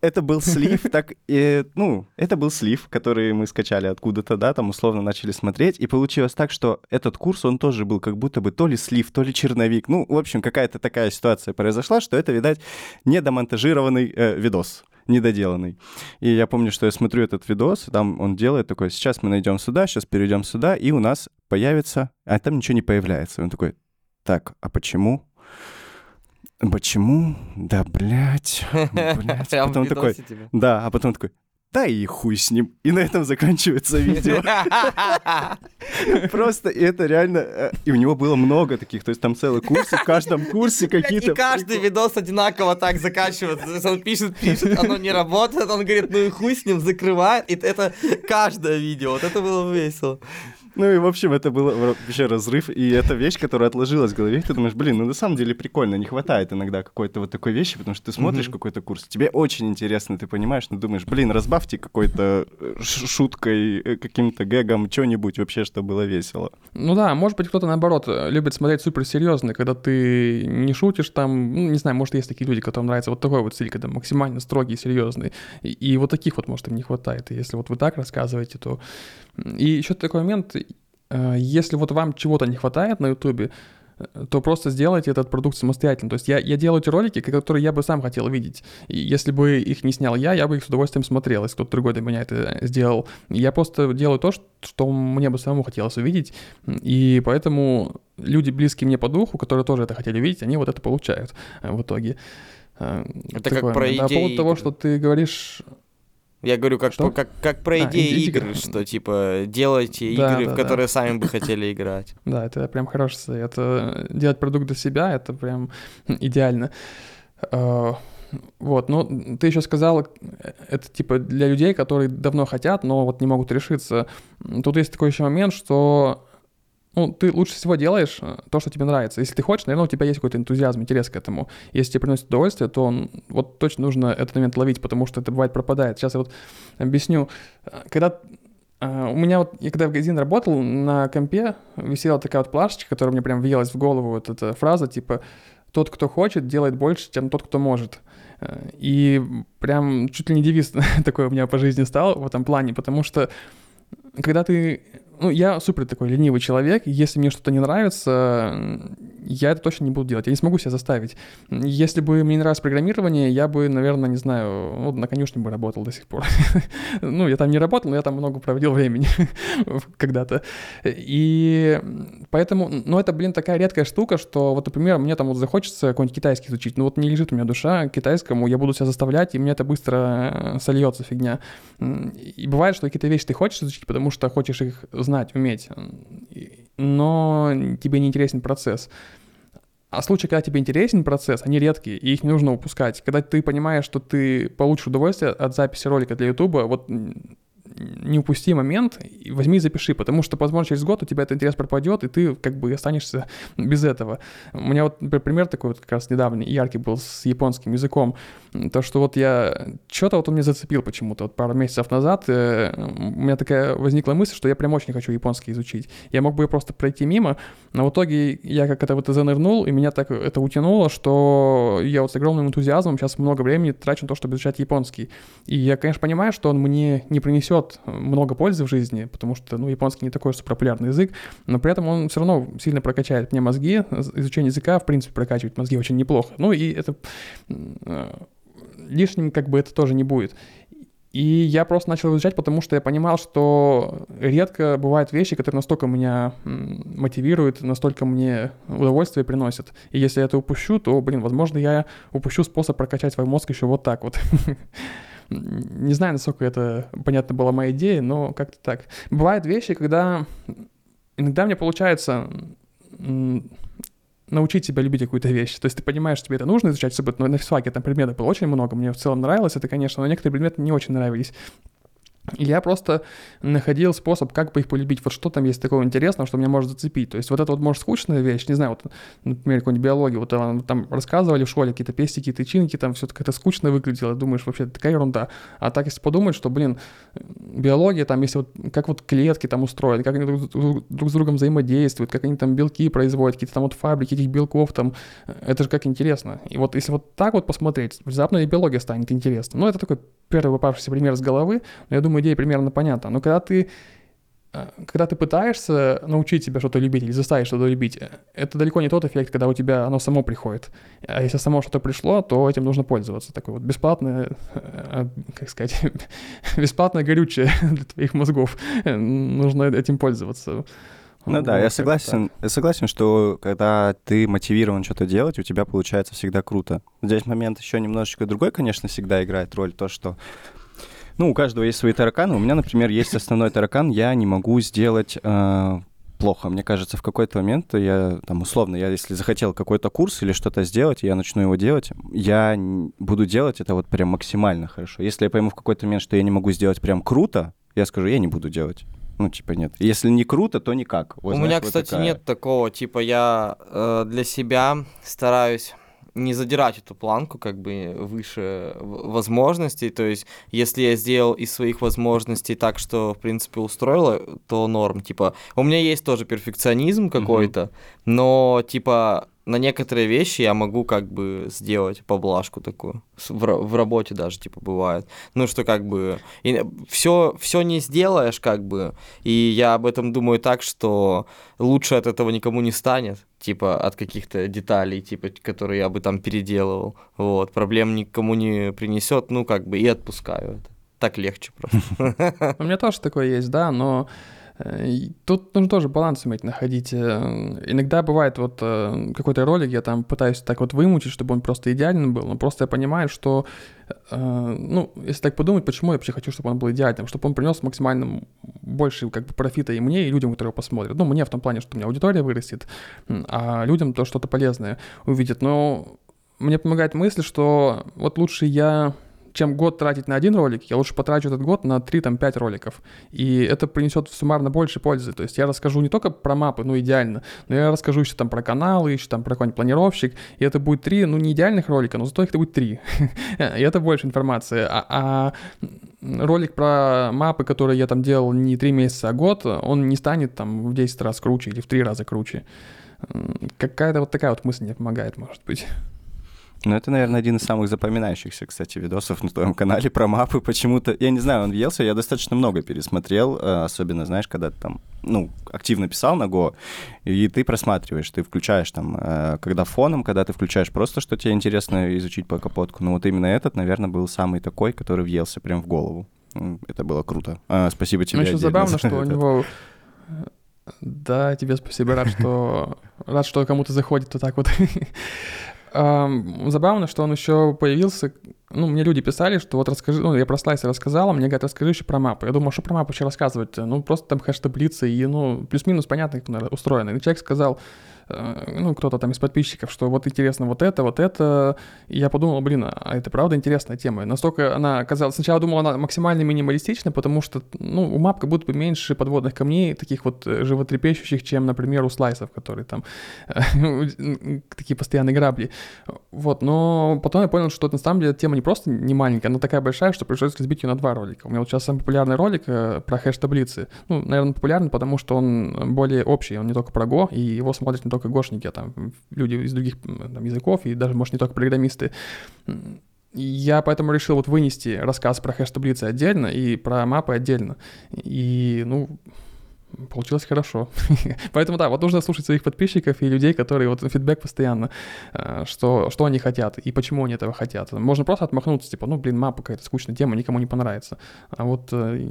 это был слив, так, и, ну, это был слив, который мы скачали откуда-то, да, там условно начали смотреть, и получилось так, что этот курс, он тоже был как будто бы то ли слив, то ли черновик. Ну, в общем, какая-то такая ситуация произошла, что это, видать, недомонтажированный э, видос недоделанный. И я помню, что я смотрю этот видос, там он делает такой, сейчас мы найдем сюда, сейчас перейдем сюда, и у нас появится, а там ничего не появляется. Он такой, так, а почему? Почему? Да, блядь, <laughs> блядь. Потом такой, да, а потом такой, да и хуй с ним. И на этом заканчивается видео. <laughs> Просто это реально... Э, и у него было много таких, то есть там целый курс, в каждом <laughs> курсе какие-то... И каждый видос одинаково так заканчивается. Он пишет, пишет, оно не работает, он говорит, ну и хуй с ним, закрывает. И это каждое видео. Вот это было весело. Ну и, в общем, это был вообще разрыв, и это вещь, которая отложилась в голове, ты думаешь, блин, ну на самом деле прикольно, не хватает иногда какой-то вот такой вещи, потому что ты смотришь какой-то курс, тебе очень интересно, ты понимаешь, ну думаешь, блин, разбавьте какой-то э, шуткой, э, каким-то гэгом, что-нибудь вообще, что было весело. Ну да, может быть, кто-то, наоборот, любит смотреть суперсерьезно, когда ты не шутишь там, ну, не знаю, может, есть такие люди, которым нравится вот такой вот стиль, когда максимально строгий, серьезный, и, и вот таких вот, может, им не хватает, и если вот вы так рассказываете, то... И еще такой момент, если вот вам чего-то не хватает на Ютубе, э, то просто сделайте этот продукт самостоятельно. То есть я, я делаю эти ролики, которые я бы сам хотел видеть. И если бы их не снял я, я бы их с удовольствием смотрел, если кто-то другой для меня это сделал. Я просто делаю то, что мне бы самому хотелось увидеть. И поэтому люди, близкие мне по духу, которые тоже это хотели видеть, они вот это получают э, в итоге. Это Такое. как про идеи. А по поводу того, что ты говоришь я говорю, как, по, как, как про а, идеи игр, игр, что типа делайте игры, да, да, в которые да. сами бы <laughs> хотели играть. Да, это прям хороший совет. Делать продукт для себя, это прям <laughs> идеально. А, вот, ну, ты еще сказал, это типа для людей, которые давно хотят, но вот не могут решиться. Тут есть такой еще момент, что ну, ты лучше всего делаешь э, то, что тебе нравится. Если ты хочешь, наверное, у тебя есть какой-то энтузиазм, интерес к этому. Если тебе приносит удовольствие, то он, вот точно нужно этот момент ловить, потому что это бывает пропадает. Сейчас я вот объясню. Э, когда Uh, у меня вот, я когда в магазин работал, на компе висела такая вот плашечка, которая мне прям въелась в голову, вот эта фраза, типа, тот, кто хочет, делает больше, чем тот, кто может. И прям чуть ли не девиз <laughs> такой у меня по жизни стал в этом плане, потому что когда ты ну, я супер такой ленивый человек, если мне что-то не нравится, я это точно не буду делать, я не смогу себя заставить. Если бы мне не нравилось программирование, я бы, наверное, не знаю, ну, на конюшне бы работал до сих пор. <laughs> ну, я там не работал, но я там много проводил времени <laughs> когда-то. И поэтому, ну, это, блин, такая редкая штука, что вот, например, мне там вот захочется какой-нибудь китайский изучить, ну, вот не лежит у меня душа к китайскому, я буду себя заставлять, и мне это быстро сольется фигня. И бывает, что какие-то вещи ты хочешь изучить, потому что хочешь их знать, уметь, но тебе не интересен процесс. А случаи, когда тебе интересен процесс, они редкие, и их не нужно упускать. Когда ты понимаешь, что ты получишь удовольствие от записи ролика для Ютуба, вот не упусти момент, возьми и запиши, потому что, возможно, через год у тебя этот интерес пропадет, и ты как бы останешься без этого. У меня вот пример такой вот как раз недавний, яркий был с японским языком. То, что вот я... Что-то вот он меня зацепил почему-то. Вот пару месяцев назад э, у меня такая возникла мысль, что я прям очень хочу японский изучить. Я мог бы ее просто пройти мимо, но в итоге я как это вот занырнул, и меня так это утянуло, что я вот с огромным энтузиазмом сейчас много времени трачу на то, чтобы изучать японский. И я, конечно, понимаю, что он мне не принесет много пользы в жизни, потому что, ну, японский не такой уж популярный язык, но при этом он все равно сильно прокачает мне мозги. Изучение языка, в принципе, прокачивает мозги очень неплохо. Ну, и это э, лишним как бы это тоже не будет. И я просто начал изучать, потому что я понимал, что редко бывают вещи, которые настолько меня мотивируют, настолько мне удовольствие приносят. И если я это упущу, то, блин, возможно, я упущу способ прокачать свой мозг еще вот так вот. <laughs> Не знаю, насколько это понятно была моя идея, но как-то так. Бывают вещи, когда иногда мне получается научить себя любить какую-то вещь. То есть ты понимаешь, что тебе это нужно изучать, чтобы на физфаке там предметов было очень много, мне в целом нравилось это, конечно, но некоторые предметы не очень нравились. Я просто находил способ, как бы их полюбить. Вот что там есть такого интересного, что меня может зацепить. То есть вот это вот, может, скучная вещь, не знаю, вот, например, какой-нибудь биологии, вот там, рассказывали в школе какие-то пестики, тычинки, там все как-то скучно выглядело, думаешь, вообще такая ерунда. А так, если подумать, что, блин, биология, там, если вот, как вот клетки там устроены, как они друг, друг, друг с другом взаимодействуют, как они там белки производят, какие-то там вот фабрики этих белков, там, это же как интересно. И вот если вот так вот посмотреть, внезапно и биология станет интересна. Ну, это такой первый попавшийся пример с головы, но я думаю, идея примерно понятна. Но когда ты э, когда ты пытаешься научить себя что-то любить или заставить что-то любить, э, это далеко не тот эффект, когда у тебя оно само приходит. А если само что-то пришло, то этим нужно пользоваться. Такое вот бесплатное, э, как сказать, <laughs> бесплатное горючее <laughs> для твоих мозгов. Нужно этим пользоваться. Ну да, я согласен, я согласен, что когда ты мотивирован что-то делать, у тебя получается всегда круто. Здесь момент еще немножечко другой, конечно, всегда играет роль то, что ну, у каждого есть свои тараканы. У меня, например, есть основной таракан, я не могу сделать э, плохо. Мне кажется, в какой-то момент я, там, условно, я если захотел какой-то курс или что-то сделать, я начну его делать, я буду делать это вот прям максимально хорошо. Если я пойму в какой-то момент, что я не могу сделать прям круто, я скажу, я не буду делать. Ну, типа, нет. Если не круто, то никак. Вот, У знаешь, меня, вот кстати, такая. нет такого, типа, я э, для себя стараюсь не задирать эту планку как бы выше возможностей, то есть если я сделал из своих возможностей так, что, в принципе, устроило, то норм, типа, у меня есть тоже перфекционизм какой-то, но, типа, на некоторые вещи я могу как бы сделать поблажку такую, в, в работе даже, типа, бывает, ну, что как бы, все, все не сделаешь, как бы, и я об этом думаю так, что лучше от этого никому не станет, типа от каких-то деталей, типа, которые я бы там переделывал. Вот, проблем никому не принесет, ну, как бы, и отпускаю это. Так легче просто. <laughs> У меня тоже такое есть, да, но и тут нужно тоже баланс уметь находить. Э, Иногда бывает вот э, какой-то ролик, я там пытаюсь так вот вымучить, чтобы он просто идеальным был, но просто я понимаю, что, э, ну, если так подумать, почему я вообще хочу, чтобы он был идеальным, чтобы он принес максимально больше как бы профита и мне, и людям, которые его посмотрят. Ну, мне в том плане, что у меня аудитория вырастет, а людям то что-то полезное увидят. Но мне помогает мысль, что вот лучше я чем год тратить на один ролик, я лучше потрачу этот год на 3-5 роликов. И это принесет суммарно больше пользы. То есть я расскажу не только про мапы, ну идеально, но я расскажу еще там про каналы, еще там про какой-нибудь планировщик. И это будет три, ну не идеальных ролика, но зато их это будет три. <laughs> И это больше информации. А, а ролик про мапы, которые я там делал не три месяца, а год, он не станет там в 10 раз круче или в 3 раза круче. Какая-то вот такая вот мысль мне помогает, может быть. Ну, это, наверное, один из самых запоминающихся, кстати, видосов на твоем канале про мапы. Почему-то, я не знаю, он въелся, я достаточно много пересмотрел, э, особенно, знаешь, когда ты там, ну, активно писал на Go, и ты просматриваешь, ты включаешь там, э, когда фоном, когда ты включаешь просто, что тебе интересно изучить по капотку. Ну, вот именно этот, наверное, был самый такой, который въелся прям в голову. Это было круто. А, спасибо тебе Ну, еще забавно, за что у него... Да, тебе спасибо, рад, что рад, что кому-то заходит вот так вот. <laughs> Забавно, что он еще появился. Ну, мне люди писали, что вот расскажи, ну, я про слайсы рассказал, а мне говорят, расскажи еще про мапы. Я думал, что про мапы вообще рассказывать? Ну, просто там хэш-таблицы и, ну, плюс-минус понятно, как она устроена. И человек сказал, ну, кто-то там из подписчиков, что вот интересно вот это, вот это. И я подумал, блин, а это правда интересная тема. И Настолько она оказалась... Сначала думал, она максимально минималистична, потому что, ну, у мап как будто бы меньше подводных камней, таких вот э, животрепещущих, чем, например, у слайсов, которые там э, <laughs> такие постоянные грабли. Вот, но потом я понял, что на самом деле тема не просто не маленькая, она такая большая, что пришлось разбить ее на два ролика. У меня вот сейчас самый популярный ролик э, про хэш-таблицы. Ну, наверное, популярный, потому что он более общий, он не только про Go, и его смотрят не только гошники, а там люди из других там, языков, и даже, может, не только программисты. Я поэтому решил вот вынести рассказ про хэш-таблицы отдельно и про мапы отдельно. И, ну, Получилось хорошо. <laughs> Поэтому да, вот нужно слушать своих подписчиков и людей, которые вот фидбэк постоянно, э, что, что они хотят и почему они этого хотят. Можно просто отмахнуться, типа, ну, блин, мапа какая-то скучная тема, никому не понравится. А вот э,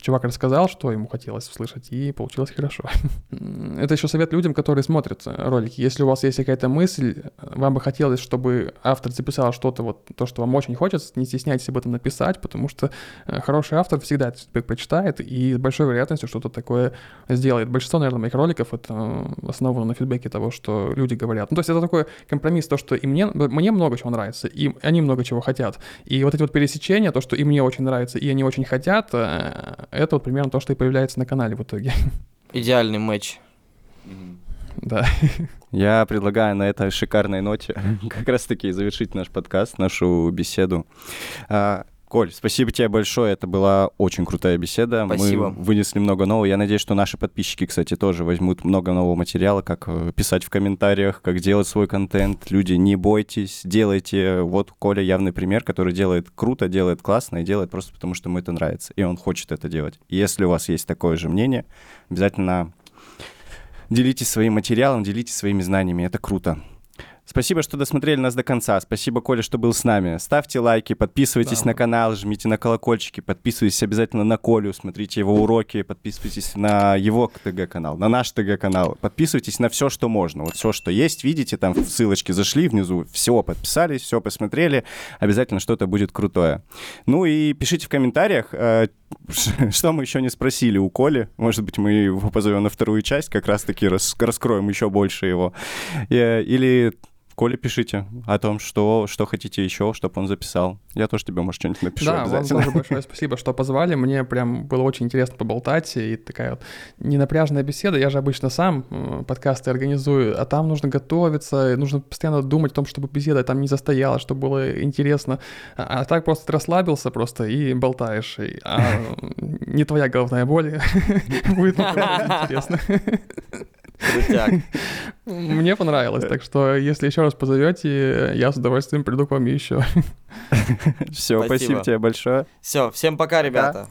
чувак рассказал, что ему хотелось услышать, и получилось хорошо. <laughs> Это еще совет людям, которые смотрят ролики. Если у вас есть какая-то мысль, вам бы хотелось, чтобы автор записал что-то, вот то, что вам очень хочется, не стесняйтесь об этом написать, потому что э, хороший автор всегда фидбэк прочитает и с большой вероятностью что-то такое сделает. Большинство, наверное, моих роликов это э, основано на фидбэке того, что люди говорят. Ну, то есть это такой компромисс, то, что и мне, мне много чего нравится, и они много чего хотят. И вот эти вот пересечения, то, что и мне очень нравится, и они очень хотят, э, это вот примерно то, что и появляется на канале в итоге. Идеальный матч. Да. Я предлагаю на этой шикарной ноте <laughs> как раз-таки завершить наш подкаст, нашу беседу. А, Коль, спасибо тебе большое, это была очень крутая беседа. Спасибо. Мы вынесли много нового. Я надеюсь, что наши подписчики, кстати, тоже возьмут много нового материала, как э, писать в комментариях, как делать свой контент. Люди, не бойтесь, делайте. Вот Коля явный пример, который делает круто, делает классно и делает просто потому, что ему это нравится, и он хочет это делать. Если у вас есть такое же мнение, обязательно делитесь своим материалом, делитесь своими знаниями, это круто. Спасибо, что досмотрели нас до конца. Спасибо, Коля, что был с нами. Ставьте лайки, подписывайтесь Да. на канал, жмите на колокольчики, подписывайтесь обязательно на Колю, смотрите его уроки, подписывайтесь на его ТГ-канал, на наш ТГ-канал. Подписывайтесь на все, что можно. Вот все, что есть, видите, там в ссылочки зашли внизу, все подписались, все посмотрели. Обязательно что-то будет крутое. Ну и пишите в комментариях, э, <laughs> что мы еще не спросили у Коли. Может быть, мы его позовем на вторую часть, как раз-таки рас- раскроем еще больше его. Э, Или Коле пишите о том, что, что хотите еще, чтобы он записал. Я тоже тебе, может, что-нибудь напишу Да, вам обязательно. тоже большое <laughs> спасибо, что позвали. Мне прям было очень интересно поболтать. И такая вот ненапряжная беседа. Я же обычно сам э, подкасты организую, а там нужно готовиться, нужно постоянно думать о том, чтобы беседа там не застоялась, чтобы было интересно. А, а так просто ты расслабился просто и болтаешь. И- а <laughs> не твоя головная боль <laughs> будет интересно. Крутяк. <laughs> Мне понравилось, так что если еще раз позовете, я с удовольствием приду к вам еще. <laughs> Все, Спасибо. спасибо тебе большое. Все, всем пока, ребята.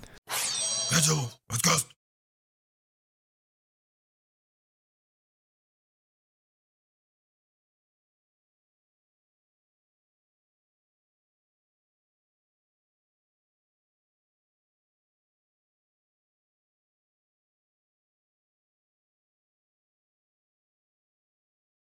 Подкаст.